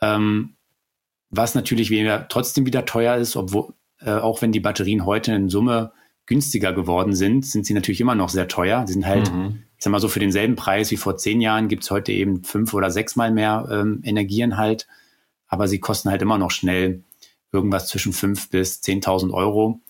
ähm, was natürlich wieder, trotzdem wieder teuer ist, obwohl, äh, auch wenn die Batterien heute in Summe günstiger geworden sind, sind sie natürlich immer noch sehr teuer. Sie sind halt, mhm. ich sag mal so, für denselben Preis wie vor zehn Jahren gibt's heute eben fünf oder sechsmal mehr ähm, Energieinhalt, aber sie kosten halt immer noch schnell irgendwas zwischen fünf bis zehntausend Euro.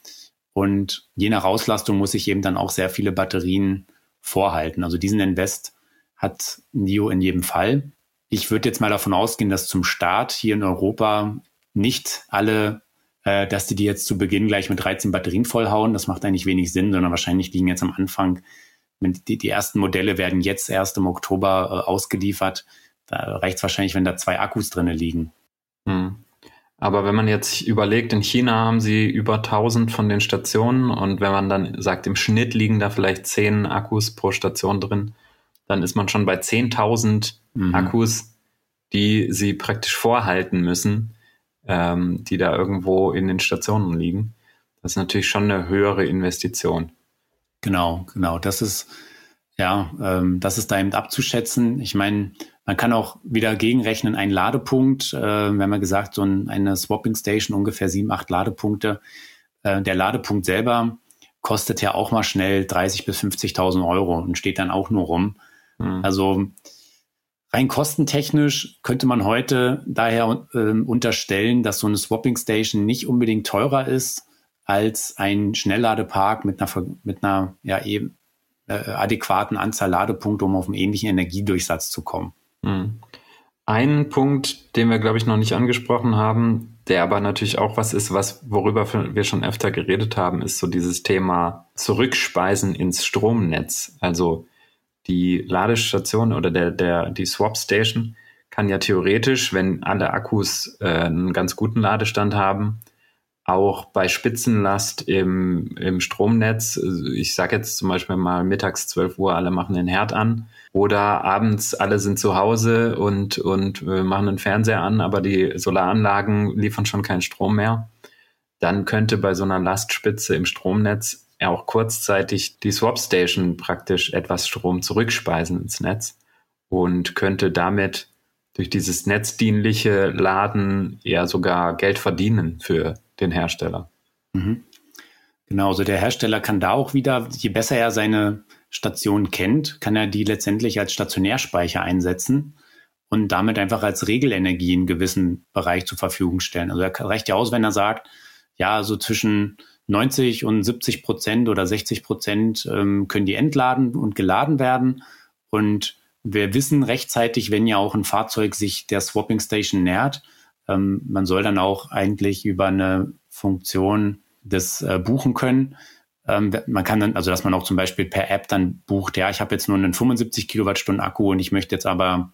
Und je nach Auslastung muss ich eben dann auch sehr viele Batterien vorhalten. Also diesen Invest hat NIO in jedem Fall. Ich würde jetzt mal davon ausgehen, dass zum Start hier in Europa nicht alle, äh, dass die die jetzt zu Beginn gleich mit 13 Batterien vollhauen. Das macht eigentlich wenig Sinn, sondern wahrscheinlich liegen jetzt am Anfang, die, die ersten Modelle werden jetzt erst im Oktober äh, ausgeliefert. Da reicht es wahrscheinlich, wenn da zwei Akkus drinne liegen. Hm. Aber wenn man jetzt überlegt, in China haben sie über 1000 von den Stationen und wenn man dann sagt, im Schnitt liegen da vielleicht 10 Akkus pro Station drin, dann ist man schon bei 10.000 mhm. Akkus, die sie praktisch vorhalten müssen, ähm, die da irgendwo in den Stationen liegen. Das ist natürlich schon eine höhere Investition. Genau, genau. Das ist, ja, ähm, das ist da eben abzuschätzen. Ich meine, man kann auch wieder gegenrechnen, ein Ladepunkt, äh, wenn man gesagt, so ein, eine Swapping Station ungefähr sieben, acht Ladepunkte. Äh, der Ladepunkt selber kostet ja auch mal schnell 30.000 bis 50.000 Euro und steht dann auch nur rum. Mhm. Also rein kostentechnisch könnte man heute daher äh, unterstellen, dass so eine Swapping Station nicht unbedingt teurer ist als ein Schnellladepark mit einer, mit einer ja, eben, äh, adäquaten Anzahl Ladepunkte, um auf einen ähnlichen Energiedurchsatz zu kommen. Mhm. Ein Punkt, den wir, glaube ich, noch nicht angesprochen haben, der aber natürlich auch was ist, was, worüber wir schon öfter geredet haben, ist so dieses Thema Zurückspeisen ins Stromnetz. Also die Ladestation oder der, der, die Swap Station kann ja theoretisch, wenn alle Akkus äh, einen ganz guten Ladestand haben, auch bei Spitzenlast im, im Stromnetz, also ich sage jetzt zum Beispiel mal mittags 12 Uhr, alle machen den Herd an oder abends alle sind zu Hause und, und äh, machen den Fernseher an, aber die Solaranlagen liefern schon keinen Strom mehr, dann könnte bei so einer Lastspitze im Stromnetz auch kurzzeitig die Swapstation praktisch etwas Strom zurückspeisen ins Netz und könnte damit durch dieses netzdienliche Laden ja sogar Geld verdienen für den Hersteller. Mhm. Genau, also der Hersteller kann da auch wieder, je besser er seine Station kennt, kann er die letztendlich als Stationärspeicher einsetzen und damit einfach als Regelenergie in gewissen Bereich zur Verfügung stellen. Also er reicht ja aus, wenn er sagt, ja, so zwischen 90 und 70 Prozent oder 60 Prozent ähm, können die entladen und geladen werden. Und wir wissen rechtzeitig, wenn ja auch ein Fahrzeug sich der Swapping Station nähert, ähm, man soll dann auch eigentlich über eine Funktion das äh, buchen können. Ähm, man kann dann, also dass man auch zum Beispiel per App dann bucht, ja, ich habe jetzt nur einen 75 Kilowattstunden Akku und ich möchte jetzt aber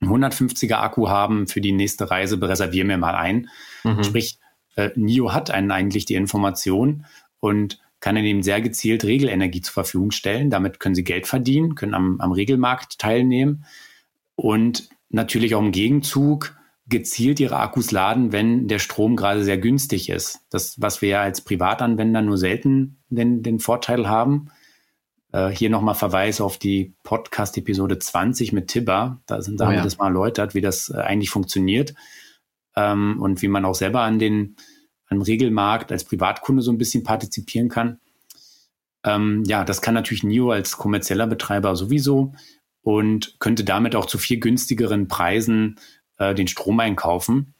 einen 150er Akku haben für die nächste Reise, reserviere mir mal ein. Mhm. Sprich, äh, NIO hat einen eigentlich die Information und kann dann eben sehr gezielt Regelenergie zur Verfügung stellen. Damit können sie Geld verdienen, können am, am Regelmarkt teilnehmen und natürlich auch im Gegenzug gezielt ihre Akkus laden, wenn der Strom gerade sehr günstig ist. Das, was wir ja als Privatanwender nur selten den, den Vorteil haben. Äh, hier nochmal Verweis auf die Podcast-Episode 20 mit Tibber. Da, sind, da oh, haben wir das mal erläutert, wie das äh, eigentlich funktioniert ähm, und wie man auch selber an den am Regelmarkt als Privatkunde so ein bisschen partizipieren kann. Ähm, ja, das kann natürlich NIO als kommerzieller Betreiber sowieso und könnte damit auch zu viel günstigeren Preisen äh, den Strom einkaufen.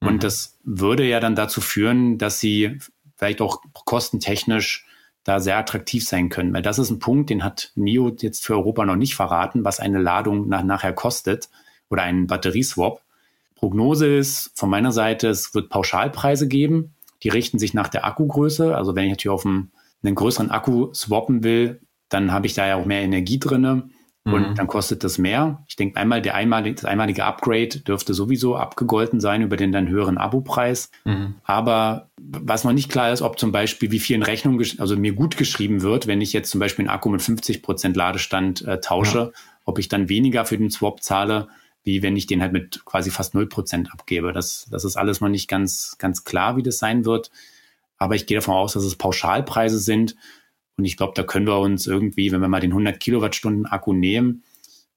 Mhm. Und das würde ja dann dazu führen, dass sie vielleicht auch kostentechnisch da sehr attraktiv sein können. Weil das ist ein Punkt, den hat NIO jetzt für Europa noch nicht verraten, was eine Ladung nach, nachher kostet oder einen Batterieswap. Prognose ist von meiner Seite, es wird Pauschalpreise geben. Die richten sich nach der Akkugröße. Also wenn ich natürlich auf einen, einen größeren Akku swappen will, dann habe ich da ja auch mehr Energie drinne und mhm. dann kostet das mehr. Ich denke einmal, der einmalige, das einmalige Upgrade dürfte sowieso abgegolten sein über den dann höheren Abopreis. Mhm. Aber was noch nicht klar ist, ob zum Beispiel, wie viel in Rechnung, also mir gut geschrieben wird, wenn ich jetzt zum Beispiel einen Akku mit 50 Prozent Ladestand äh, tausche, ja. ob ich dann weniger für den Swap zahle, wie wenn ich den halt mit quasi fast 0 Prozent abgebe. Das, das ist alles noch nicht ganz, ganz klar, wie das sein wird. Aber ich gehe davon aus, dass es Pauschalpreise sind und ich glaube, da können wir uns irgendwie, wenn wir mal den 100 Kilowattstunden Akku nehmen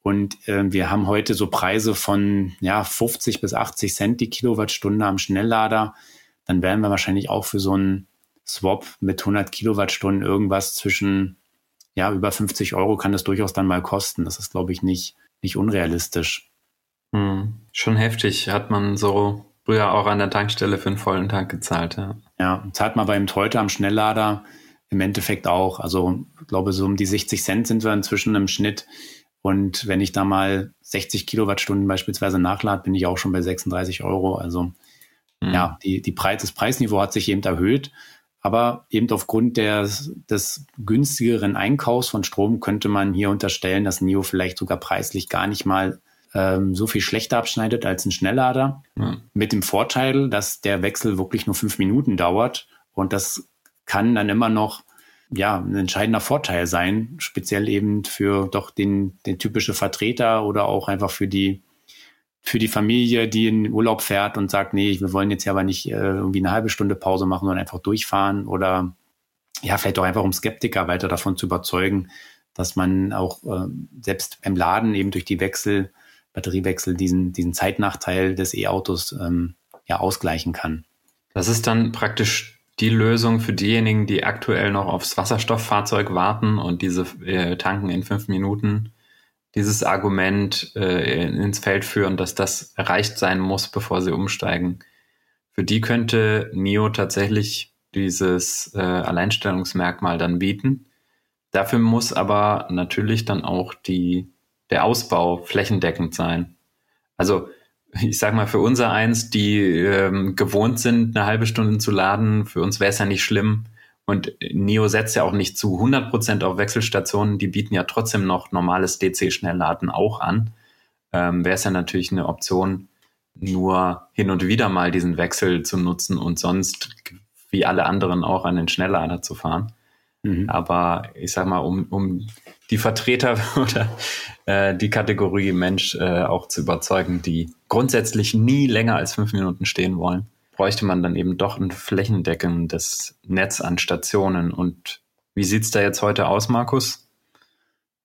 und äh, wir haben heute so Preise von ja 50 bis 80 Cent die Kilowattstunde am Schnelllader, dann werden wir wahrscheinlich auch für so einen Swap mit 100 Kilowattstunden irgendwas zwischen ja über 50 Euro kann das durchaus dann mal kosten. Das ist glaube ich nicht nicht unrealistisch. Hm, schon heftig. Hat man so früher auch an der Tankstelle für einen vollen Tank gezahlt. Ja, ja zahlt man beim heute am Schnelllader im Endeffekt auch. Also ich glaube, so um die 60 Cent sind wir inzwischen im Schnitt. Und wenn ich da mal 60 Kilowattstunden beispielsweise nachlade, bin ich auch schon bei 36 Euro. Also mhm. ja, die, die Preis, das Preisniveau hat sich eben erhöht. Aber eben aufgrund der, des günstigeren Einkaufs von Strom könnte man hier unterstellen, dass NIO vielleicht sogar preislich gar nicht mal ähm, so viel schlechter abschneidet als ein Schnelllader. Mhm. Mit dem Vorteil, dass der Wechsel wirklich nur fünf Minuten dauert und das kann dann immer noch ja, ein entscheidender Vorteil sein, speziell eben für doch den, den typische Vertreter oder auch einfach für die, für die Familie, die in Urlaub fährt und sagt, nee, wir wollen jetzt ja aber nicht äh, irgendwie eine halbe Stunde Pause machen, sondern einfach durchfahren oder ja, vielleicht auch einfach um Skeptiker weiter davon zu überzeugen, dass man auch äh, selbst im Laden eben durch die Wechsel, Batteriewechsel diesen, diesen Zeitnachteil des E-Autos ähm, ja ausgleichen kann. Das ist dann praktisch die Lösung für diejenigen, die aktuell noch aufs Wasserstofffahrzeug warten und diese äh, tanken in fünf Minuten, dieses Argument äh, ins Feld führen, dass das erreicht sein muss, bevor sie umsteigen. Für die könnte NIO tatsächlich dieses äh, Alleinstellungsmerkmal dann bieten. Dafür muss aber natürlich dann auch die, der Ausbau flächendeckend sein. Also ich sag mal, für unser eins, die ähm, gewohnt sind, eine halbe Stunde zu laden, für uns wäre es ja nicht schlimm. Und NIO setzt ja auch nicht zu 100 Prozent auf Wechselstationen. Die bieten ja trotzdem noch normales DC-Schnellladen auch an. Ähm, wäre es ja natürlich eine Option, nur hin und wieder mal diesen Wechsel zu nutzen und sonst wie alle anderen auch an den Schnelllader zu fahren. Mhm. Aber ich sag mal, um, um die Vertreter (laughs) oder äh, die Kategorie Mensch äh, auch zu überzeugen, die grundsätzlich nie länger als fünf Minuten stehen wollen, bräuchte man dann eben doch ein flächendeckendes Netz an Stationen. Und wie sieht's da jetzt heute aus, Markus?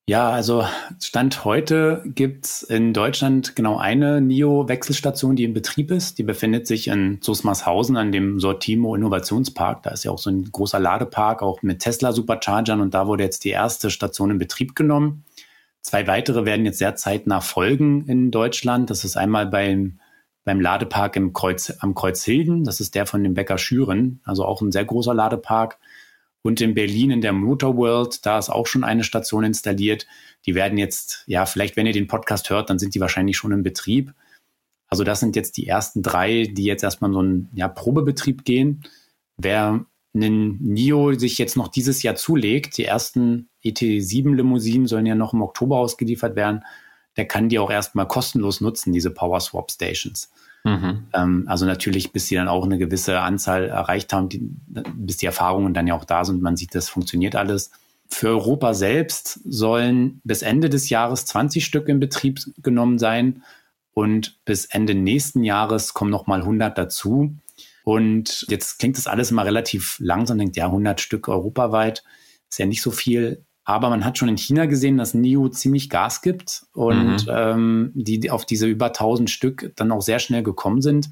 Ja, also Stand heute gibt's in Deutschland genau eine NIO-Wechselstation, die in Betrieb ist. Die befindet sich in Susmarshausen an dem Sortimo Innovationspark. Da ist ja auch so ein großer Ladepark, auch mit Tesla-Superchargern. Und da wurde jetzt die erste Station in Betrieb genommen. Zwei weitere werden jetzt sehr zeitnah folgen in Deutschland. Das ist einmal beim, beim Ladepark im Kreuz, am Kreuzhilden. Das ist der von dem Bäcker Schüren, also auch ein sehr großer Ladepark. Und in Berlin in der Motor World, da ist auch schon eine Station installiert. Die werden jetzt, ja, vielleicht, wenn ihr den Podcast hört, dann sind die wahrscheinlich schon in Betrieb. Also das sind jetzt die ersten drei, die jetzt erstmal so einen ja, Probebetrieb gehen. Wer ein NIO sich jetzt noch dieses Jahr zulegt, die ersten ET7-Limousinen sollen ja noch im Oktober ausgeliefert werden, der kann die auch erstmal kostenlos nutzen, diese Power Swap Stations. Mhm. Ähm, also natürlich, bis sie dann auch eine gewisse Anzahl erreicht haben, die, bis die Erfahrungen dann ja auch da sind, man sieht, das funktioniert alles. Für Europa selbst sollen bis Ende des Jahres 20 Stück in Betrieb genommen sein und bis Ende nächsten Jahres kommen nochmal 100 dazu. Und jetzt klingt das alles immer relativ langsam, denkt ja 100 Stück europaweit, ist ja nicht so viel. Aber man hat schon in China gesehen, dass NIO ziemlich Gas gibt und mhm. ähm, die auf diese über 1000 Stück dann auch sehr schnell gekommen sind.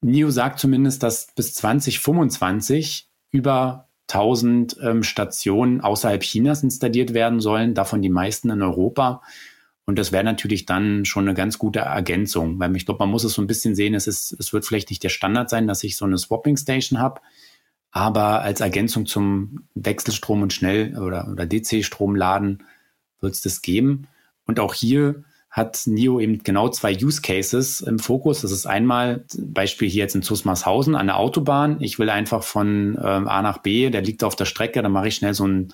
NIO sagt zumindest, dass bis 2025 über 1000 ähm, Stationen außerhalb Chinas installiert werden sollen, davon die meisten in Europa. Und das wäre natürlich dann schon eine ganz gute Ergänzung, weil ich glaube, man muss es so ein bisschen sehen, es, ist, es wird vielleicht nicht der Standard sein, dass ich so eine Swapping Station habe, aber als Ergänzung zum Wechselstrom und Schnell- oder, oder DC-Stromladen wird es das geben. Und auch hier hat NIO eben genau zwei Use Cases im Fokus. Das ist einmal Beispiel hier jetzt in Zusmarshausen an der Autobahn. Ich will einfach von ähm, A nach B, der liegt auf der Strecke, dann mache ich schnell so einen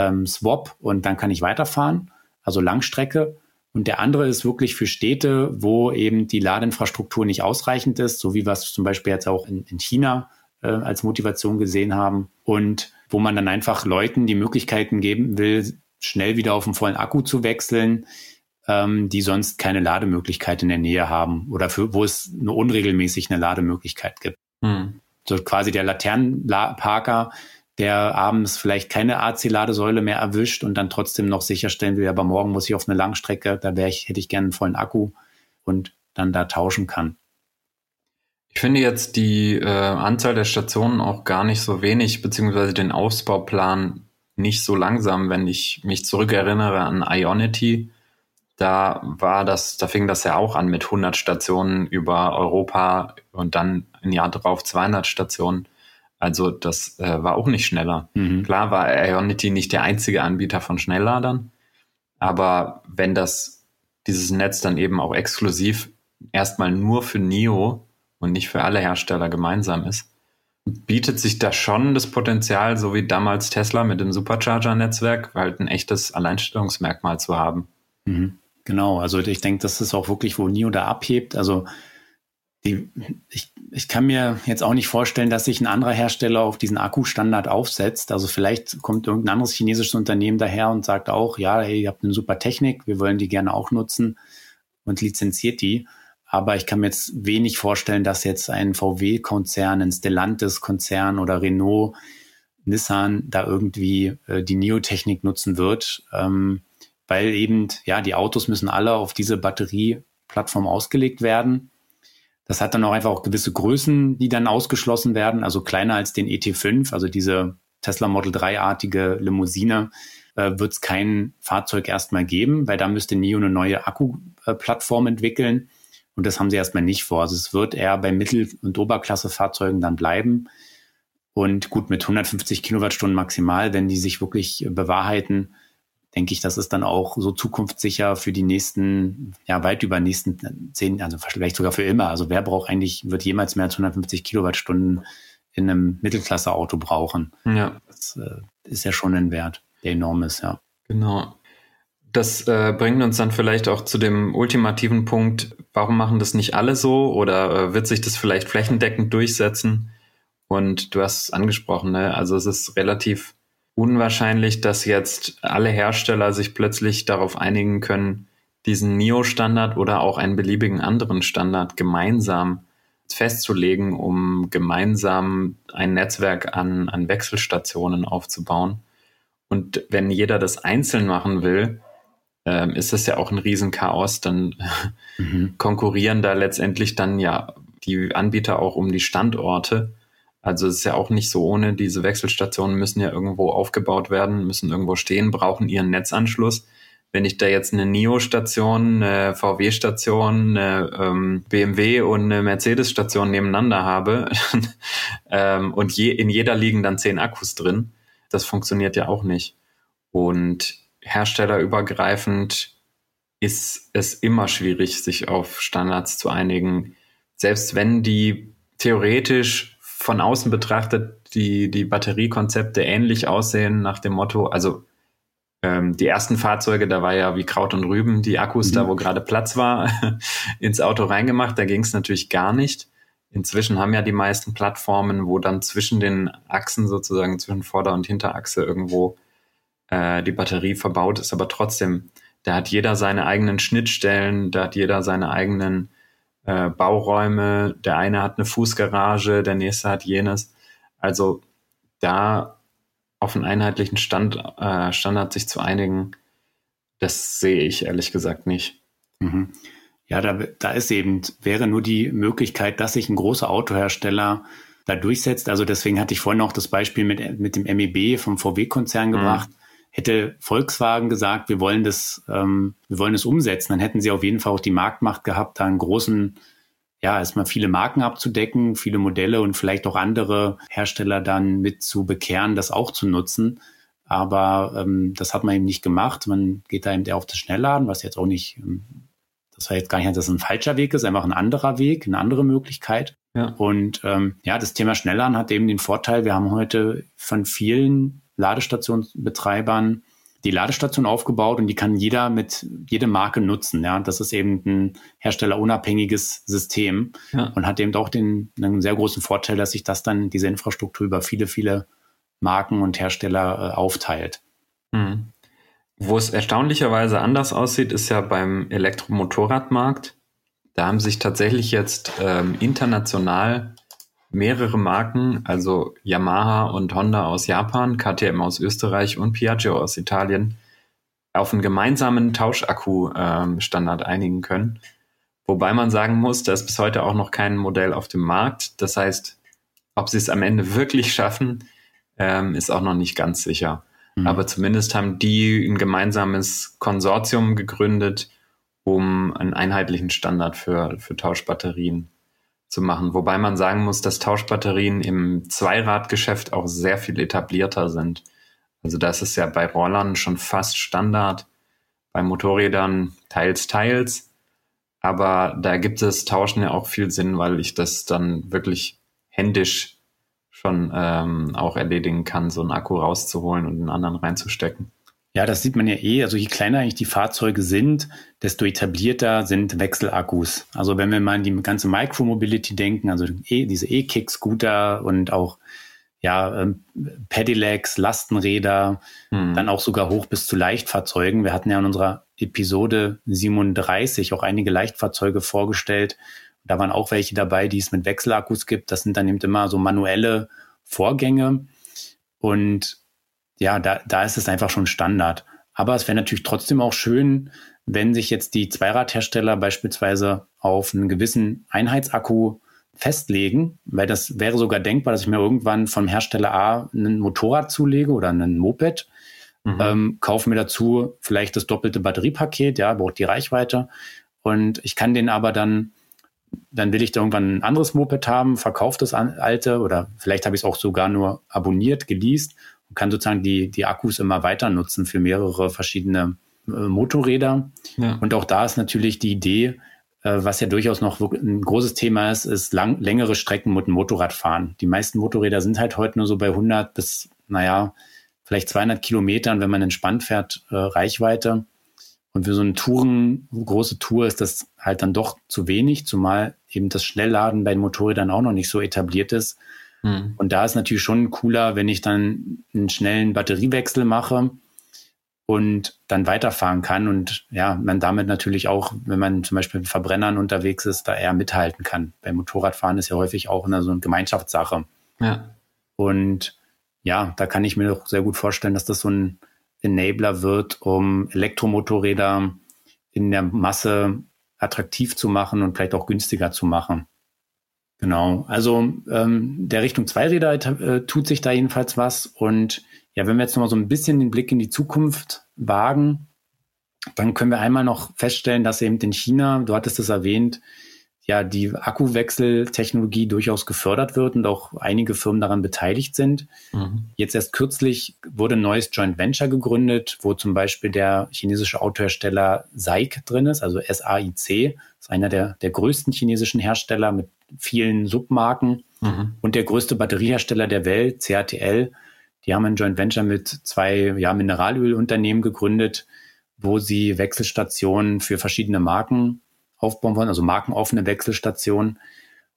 ähm, Swap und dann kann ich weiterfahren, also Langstrecke. Und der andere ist wirklich für Städte, wo eben die Ladeinfrastruktur nicht ausreichend ist, so wie es zum Beispiel jetzt auch in, in China äh, als Motivation gesehen haben und wo man dann einfach Leuten die Möglichkeiten geben will, schnell wieder auf einen vollen Akku zu wechseln, ähm, die sonst keine Lademöglichkeit in der Nähe haben oder für, wo es nur unregelmäßig eine Lademöglichkeit gibt. Hm. So quasi der Laternenparker, der abends vielleicht keine AC-Ladesäule mehr erwischt und dann trotzdem noch sicherstellen will, aber morgen muss ich auf eine Langstrecke, da wäre ich, hätte ich gerne einen vollen Akku und dann da tauschen kann. Ich finde jetzt die äh, Anzahl der Stationen auch gar nicht so wenig, beziehungsweise den Ausbauplan nicht so langsam, wenn ich mich zurückerinnere an Ionity. Da war das, da fing das ja auch an mit 100 Stationen über Europa und dann ein Jahr drauf 200 Stationen. Also das äh, war auch nicht schneller. Mhm. Klar war Ionity nicht der einzige Anbieter von Schnellladern, aber wenn das dieses Netz dann eben auch exklusiv erstmal nur für NIO und nicht für alle Hersteller gemeinsam ist, bietet sich da schon das Potenzial, so wie damals Tesla mit dem Supercharger-Netzwerk, halt ein echtes Alleinstellungsmerkmal zu haben. Mhm. Genau, also ich denke, das ist auch wirklich, wo NIO da abhebt. Also die, ich, ich kann mir jetzt auch nicht vorstellen, dass sich ein anderer Hersteller auf diesen Akkustandard aufsetzt. Also vielleicht kommt irgendein anderes chinesisches Unternehmen daher und sagt auch, ja, hey, ihr habt eine super Technik, wir wollen die gerne auch nutzen und lizenziert die. Aber ich kann mir jetzt wenig vorstellen, dass jetzt ein VW-Konzern, ein Stellantis-Konzern oder Renault, Nissan da irgendwie äh, die Neotechnik nutzen wird, ähm, weil eben, ja, die Autos müssen alle auf diese Batterieplattform ausgelegt werden. Das hat dann auch einfach auch gewisse Größen, die dann ausgeschlossen werden, also kleiner als den ET5, also diese Tesla Model 3-artige Limousine, äh, wird es kein Fahrzeug erstmal geben, weil da müsste NIO eine neue Akkuplattform entwickeln. Und das haben sie erstmal nicht vor. Also es wird eher bei Mittel- und Oberklassefahrzeugen dann bleiben. Und gut, mit 150 Kilowattstunden maximal, wenn die sich wirklich bewahrheiten, denke ich, das ist dann auch so zukunftssicher für die nächsten, ja, weit über nächsten zehn, also vielleicht sogar für immer. Also wer braucht eigentlich, wird jemals mehr als 150 Kilowattstunden in einem Mittelklasse-Auto brauchen? Ja. Das äh, ist ja schon ein Wert, der enorm ist, ja. Genau. Das äh, bringt uns dann vielleicht auch zu dem ultimativen Punkt, warum machen das nicht alle so oder äh, wird sich das vielleicht flächendeckend durchsetzen? Und du hast es angesprochen, ne? also es ist relativ unwahrscheinlich, dass jetzt alle Hersteller sich plötzlich darauf einigen können, diesen NIO-Standard oder auch einen beliebigen anderen Standard gemeinsam festzulegen, um gemeinsam ein Netzwerk an, an Wechselstationen aufzubauen. Und wenn jeder das einzeln machen will, ähm, ist das ja auch ein Riesenchaos. Dann mhm. (laughs) konkurrieren da letztendlich dann ja die Anbieter auch um die Standorte. Also es ist ja auch nicht so ohne, diese Wechselstationen müssen ja irgendwo aufgebaut werden, müssen irgendwo stehen, brauchen ihren Netzanschluss. Wenn ich da jetzt eine NIO-Station, eine VW-Station, eine ähm, BMW und eine Mercedes-Station nebeneinander habe (laughs) ähm, und je, in jeder liegen dann zehn Akkus drin, das funktioniert ja auch nicht. Und herstellerübergreifend ist es immer schwierig, sich auf Standards zu einigen. Selbst wenn die theoretisch von außen betrachtet die, die Batteriekonzepte ähnlich aussehen nach dem Motto, also ähm, die ersten Fahrzeuge, da war ja wie Kraut und Rüben die Akkus mhm. da, wo gerade Platz war, (laughs) ins Auto reingemacht. Da ging es natürlich gar nicht. Inzwischen haben ja die meisten Plattformen, wo dann zwischen den Achsen sozusagen, zwischen Vorder- und Hinterachse irgendwo äh, die Batterie verbaut ist. Aber trotzdem, da hat jeder seine eigenen Schnittstellen, da hat jeder seine eigenen äh, Bauräume. Der eine hat eine Fußgarage, der nächste hat jenes. Also da auf einen einheitlichen Stand, äh, Standard sich zu einigen, das sehe ich ehrlich gesagt nicht. Mhm. Ja, da, da ist eben, wäre nur die Möglichkeit, dass sich ein großer Autohersteller da durchsetzt. Also deswegen hatte ich vorhin auch das Beispiel mit, mit dem MEB vom VW-Konzern mhm. gebracht. Mhm. Hätte Volkswagen gesagt, wir wollen das, ähm, wir wollen das umsetzen, dann hätten sie auf jeden Fall auch die Marktmacht gehabt, da einen großen, ja, erstmal viele Marken abzudecken, viele Modelle und vielleicht auch andere Hersteller dann mit zu bekehren, das auch zu nutzen. Aber ähm, das hat man eben nicht gemacht. Man geht da eben eher auf das Schnellladen, was jetzt auch nicht ähm, das heißt gar nicht, dass es ein falscher Weg ist, einfach ein anderer Weg, eine andere Möglichkeit. Ja. Und ähm, ja, das Thema Schnellladen hat eben den Vorteil, wir haben heute von vielen Ladestationsbetreibern die Ladestation aufgebaut und die kann jeder mit jede Marke nutzen. Ja, das ist eben ein herstellerunabhängiges System ja. und hat eben auch den einen sehr großen Vorteil, dass sich das dann diese Infrastruktur über viele viele Marken und Hersteller äh, aufteilt. Mhm. Wo es erstaunlicherweise anders aussieht, ist ja beim Elektromotorradmarkt. Da haben sich tatsächlich jetzt ähm, international mehrere Marken, also Yamaha und Honda aus Japan, KTM aus Österreich und Piaggio aus Italien, auf einen gemeinsamen Tauschakku-Standard ähm, einigen können. Wobei man sagen muss, da ist bis heute auch noch kein Modell auf dem Markt. Das heißt, ob sie es am Ende wirklich schaffen, ähm, ist auch noch nicht ganz sicher. Mhm. Aber zumindest haben die ein gemeinsames Konsortium gegründet, um einen einheitlichen Standard für, für Tauschbatterien zu machen. Wobei man sagen muss, dass Tauschbatterien im Zweiradgeschäft auch sehr viel etablierter sind. Also das ist ja bei Rollern schon fast Standard, bei Motorrädern teils, teils. Aber da gibt es Tauschen ja auch viel Sinn, weil ich das dann wirklich händisch schon ähm, auch erledigen kann, so einen Akku rauszuholen und einen anderen reinzustecken. Ja, das sieht man ja eh. Also je kleiner eigentlich die Fahrzeuge sind, desto etablierter sind Wechselakkus. Also wenn wir mal an die ganze Micromobility denken, also e, diese E-Kick-Scooter und auch ja, ähm, Pedelecs, Lastenräder, hm. dann auch sogar hoch bis zu Leichtfahrzeugen. Wir hatten ja in unserer Episode 37 auch einige Leichtfahrzeuge vorgestellt, da waren auch welche dabei, die es mit Wechselakkus gibt. Das sind dann eben immer so manuelle Vorgänge. Und ja, da, da ist es einfach schon Standard. Aber es wäre natürlich trotzdem auch schön, wenn sich jetzt die Zweiradhersteller beispielsweise auf einen gewissen Einheitsakku festlegen, weil das wäre sogar denkbar, dass ich mir irgendwann vom Hersteller A ein Motorrad zulege oder ein Moped, mhm. ähm, kaufe mir dazu vielleicht das doppelte Batteriepaket, ja, braucht die Reichweite und ich kann den aber dann dann will ich da irgendwann ein anderes Moped haben, verkaufe das alte oder vielleicht habe ich es auch sogar nur abonniert, geleast und kann sozusagen die, die Akkus immer weiter nutzen für mehrere verschiedene äh, Motorräder. Ja. Und auch da ist natürlich die Idee, äh, was ja durchaus noch ein großes Thema ist, ist lang, längere Strecken mit dem Motorrad fahren. Die meisten Motorräder sind halt heute nur so bei 100 bis, naja, vielleicht 200 Kilometern, wenn man entspannt fährt, äh, Reichweite. Und für so eine Touren, große Tour ist das halt dann doch zu wenig, zumal eben das Schnellladen bei den Motorrädern auch noch nicht so etabliert ist. Mhm. Und da ist natürlich schon cooler, wenn ich dann einen schnellen Batteriewechsel mache und dann weiterfahren kann und ja, man damit natürlich auch, wenn man zum Beispiel mit Verbrennern unterwegs ist, da eher mithalten kann. Beim Motorradfahren ist ja häufig auch eine, so eine Gemeinschaftssache. Ja. Und ja, da kann ich mir doch sehr gut vorstellen, dass das so ein Enabler wird, um Elektromotorräder in der Masse attraktiv zu machen und vielleicht auch günstiger zu machen. Genau, also ähm, der Richtung Zweiräder äh, tut sich da jedenfalls was. Und ja, wenn wir jetzt nochmal so ein bisschen den Blick in die Zukunft wagen, dann können wir einmal noch feststellen, dass eben in China, du hattest es erwähnt, ja die Akkuwechseltechnologie durchaus gefördert wird und auch einige Firmen daran beteiligt sind. Mhm. Jetzt erst kürzlich wurde ein neues Joint Venture gegründet, wo zum Beispiel der chinesische Autohersteller SAIC drin ist, also SAIC, ist einer der, der größten chinesischen Hersteller mit vielen Submarken. Mhm. Und der größte Batteriehersteller der Welt, CATL, die haben ein Joint Venture mit zwei ja, Mineralölunternehmen gegründet, wo sie Wechselstationen für verschiedene Marken aufbauen wollen, also markenoffene Wechselstationen.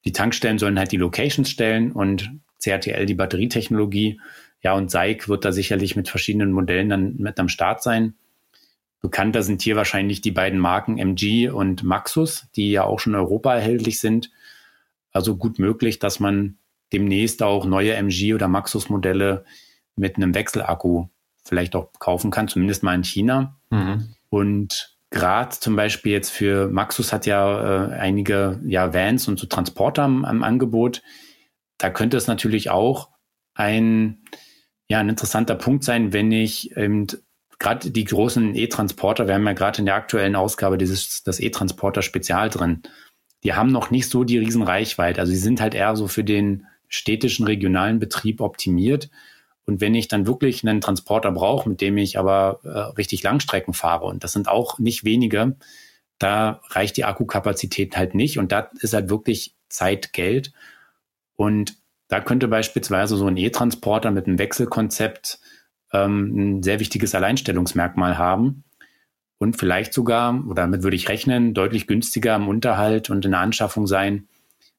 Die Tankstellen sollen halt die Locations stellen und CATL die Batterietechnologie. Ja, und SAIC wird da sicherlich mit verschiedenen Modellen dann mit am Start sein. Bekannter sind hier wahrscheinlich die beiden Marken MG und Maxus, die ja auch schon in Europa erhältlich sind. Also gut möglich, dass man demnächst auch neue MG oder Maxus Modelle mit einem Wechselakku vielleicht auch kaufen kann, zumindest mal in China. Mhm. Und gerade zum Beispiel jetzt für Maxus hat ja äh, einige ja, Vans und so Transporter am, am Angebot. Da könnte es natürlich auch ein, ja, ein interessanter Punkt sein, wenn ich ähm, gerade die großen E-Transporter, wir haben ja gerade in der aktuellen Ausgabe dieses das E-Transporter Spezial drin, die haben noch nicht so die Riesenreichweite. Also sie sind halt eher so für den städtischen, regionalen Betrieb optimiert. Und wenn ich dann wirklich einen Transporter brauche, mit dem ich aber äh, richtig Langstrecken fahre, und das sind auch nicht wenige, da reicht die Akkukapazität halt nicht. Und da ist halt wirklich Zeit, Geld. Und da könnte beispielsweise so ein E-Transporter mit einem Wechselkonzept ähm, ein sehr wichtiges Alleinstellungsmerkmal haben und vielleicht sogar, oder damit würde ich rechnen, deutlich günstiger im Unterhalt und in der Anschaffung sein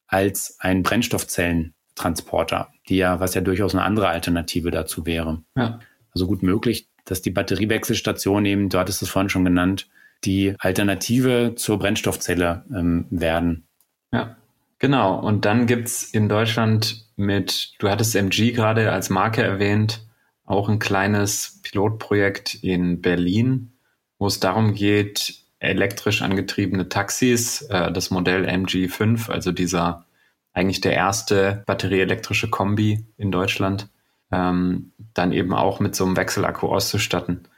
als ein Brennstoffzellen Transporter, die ja, was ja durchaus eine andere Alternative dazu wäre. Ja. Also gut möglich, dass die Batteriewechselstation eben, du hattest es vorhin schon genannt, die Alternative zur Brennstoffzelle ähm, werden. Ja, genau. Und dann gibt es in Deutschland mit, du hattest MG gerade als Marke erwähnt, auch ein kleines Pilotprojekt in Berlin, wo es darum geht, elektrisch angetriebene Taxis, äh, das Modell MG5, also dieser eigentlich der erste batterieelektrische Kombi in Deutschland, ähm, dann eben auch mit so einem Wechselakku auszustatten.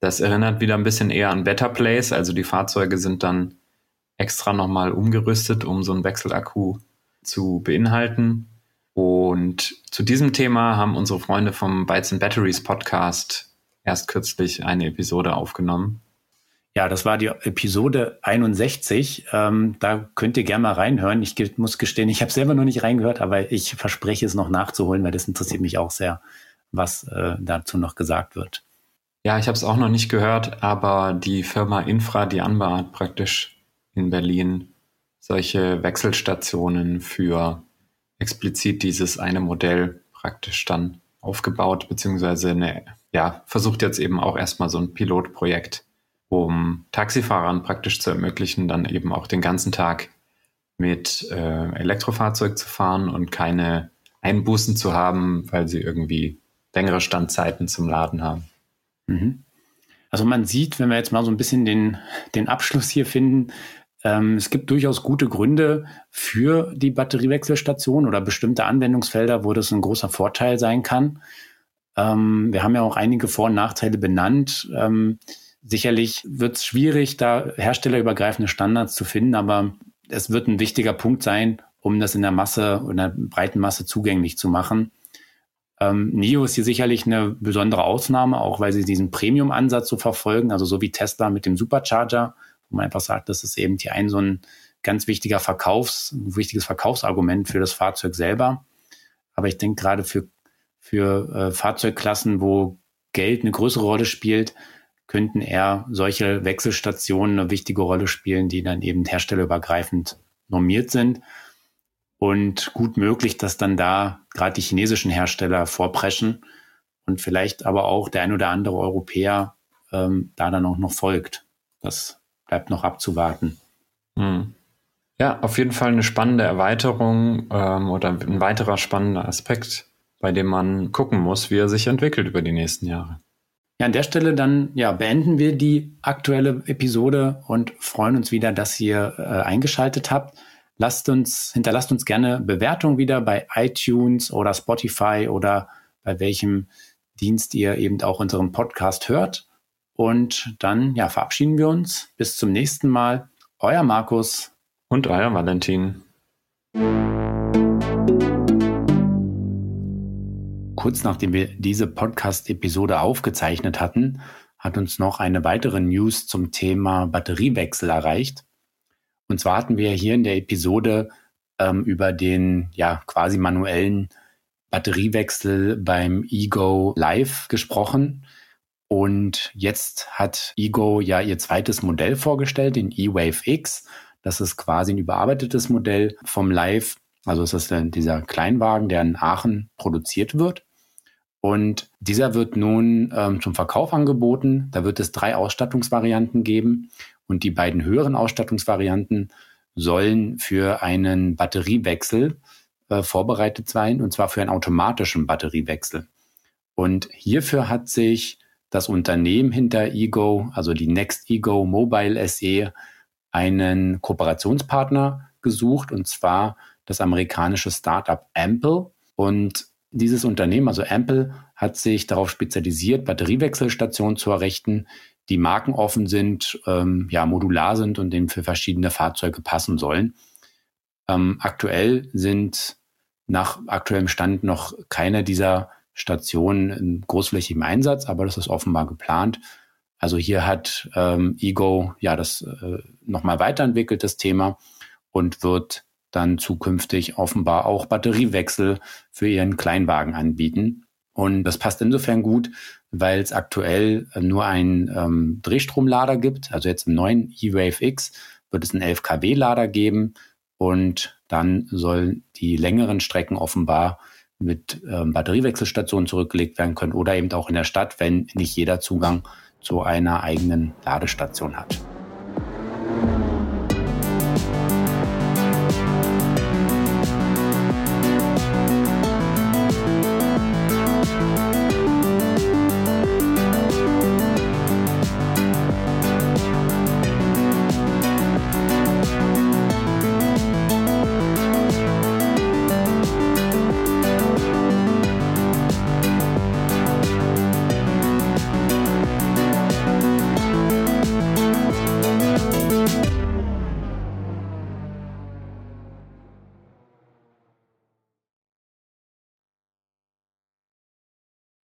Das erinnert wieder ein bisschen eher an Better Place, also die Fahrzeuge sind dann extra nochmal umgerüstet, um so einen Wechselakku zu beinhalten. Und zu diesem Thema haben unsere Freunde vom Bytes and Batteries Podcast erst kürzlich eine Episode aufgenommen. Ja, das war die Episode 61. Ähm, da könnt ihr gerne mal reinhören. Ich muss gestehen, ich habe selber noch nicht reingehört, aber ich verspreche es noch nachzuholen, weil das interessiert mich auch sehr, was äh, dazu noch gesagt wird. Ja, ich habe es auch noch nicht gehört, aber die Firma Infra, die Anba hat praktisch in Berlin solche Wechselstationen für explizit dieses eine Modell praktisch dann aufgebaut, beziehungsweise eine, ja, versucht jetzt eben auch erstmal so ein Pilotprojekt um Taxifahrern praktisch zu ermöglichen, dann eben auch den ganzen Tag mit äh, Elektrofahrzeug zu fahren und keine Einbußen zu haben, weil sie irgendwie längere Standzeiten zum Laden haben. Mhm. Also man sieht, wenn wir jetzt mal so ein bisschen den, den Abschluss hier finden, ähm, es gibt durchaus gute Gründe für die Batteriewechselstation oder bestimmte Anwendungsfelder, wo das ein großer Vorteil sein kann. Ähm, wir haben ja auch einige Vor- und Nachteile benannt. Ähm, Sicherlich wird es schwierig, da herstellerübergreifende Standards zu finden, aber es wird ein wichtiger Punkt sein, um das in der Masse, in der breiten Masse zugänglich zu machen. Ähm, NIO ist hier sicherlich eine besondere Ausnahme, auch weil sie diesen Premium-Ansatz so verfolgen, also so wie Tesla mit dem Supercharger, wo man einfach sagt, das ist eben hier ein so ein ganz wichtiger Verkaufs, ein wichtiges Verkaufsargument für das Fahrzeug selber. Aber ich denke gerade für, für äh, Fahrzeugklassen, wo Geld eine größere Rolle spielt, könnten eher solche Wechselstationen eine wichtige Rolle spielen, die dann eben herstellerübergreifend normiert sind. Und gut möglich, dass dann da gerade die chinesischen Hersteller vorpreschen und vielleicht aber auch der ein oder andere Europäer ähm, da dann auch noch folgt. Das bleibt noch abzuwarten. Hm. Ja, auf jeden Fall eine spannende Erweiterung ähm, oder ein weiterer spannender Aspekt, bei dem man gucken muss, wie er sich entwickelt über die nächsten Jahre. Ja, an der Stelle dann ja, beenden wir die aktuelle Episode und freuen uns wieder, dass ihr äh, eingeschaltet habt. Lasst uns, hinterlasst uns gerne Bewertungen wieder bei iTunes oder Spotify oder bei welchem Dienst ihr eben auch unseren Podcast hört. Und dann ja, verabschieden wir uns. Bis zum nächsten Mal. Euer Markus. Und euer Valentin. Kurz nachdem wir diese Podcast-Episode aufgezeichnet hatten, hat uns noch eine weitere News zum Thema Batteriewechsel erreicht. Und zwar hatten wir hier in der Episode ähm, über den ja quasi manuellen Batteriewechsel beim Ego Live gesprochen. Und jetzt hat Ego ja ihr zweites Modell vorgestellt, den E-Wave X. Das ist quasi ein überarbeitetes Modell vom Live. Also ist dieser Kleinwagen, der in Aachen produziert wird. Und dieser wird nun ähm, zum Verkauf angeboten. Da wird es drei Ausstattungsvarianten geben. Und die beiden höheren Ausstattungsvarianten sollen für einen Batteriewechsel äh, vorbereitet sein, und zwar für einen automatischen Batteriewechsel. Und hierfür hat sich das Unternehmen hinter Ego, also die Next Ego Mobile SE, einen Kooperationspartner gesucht, und zwar das amerikanische Startup Ample. Und dieses Unternehmen, also Ample, hat sich darauf spezialisiert, Batteriewechselstationen zu errichten, die markenoffen sind, ähm, ja, modular sind und denen für verschiedene Fahrzeuge passen sollen. Ähm, aktuell sind nach aktuellem Stand noch keine dieser Stationen im großflächigen Einsatz, aber das ist offenbar geplant. Also hier hat ähm, Ego ja das äh, nochmal weiterentwickelt, das Thema, und wird dann zukünftig offenbar auch Batteriewechsel für ihren Kleinwagen anbieten. Und das passt insofern gut, weil es aktuell äh, nur einen ähm, Drehstromlader gibt. Also jetzt im neuen E-Wave X wird es einen 11 kW Lader geben und dann sollen die längeren Strecken offenbar mit ähm, Batteriewechselstationen zurückgelegt werden können oder eben auch in der Stadt, wenn nicht jeder Zugang zu einer eigenen Ladestation hat.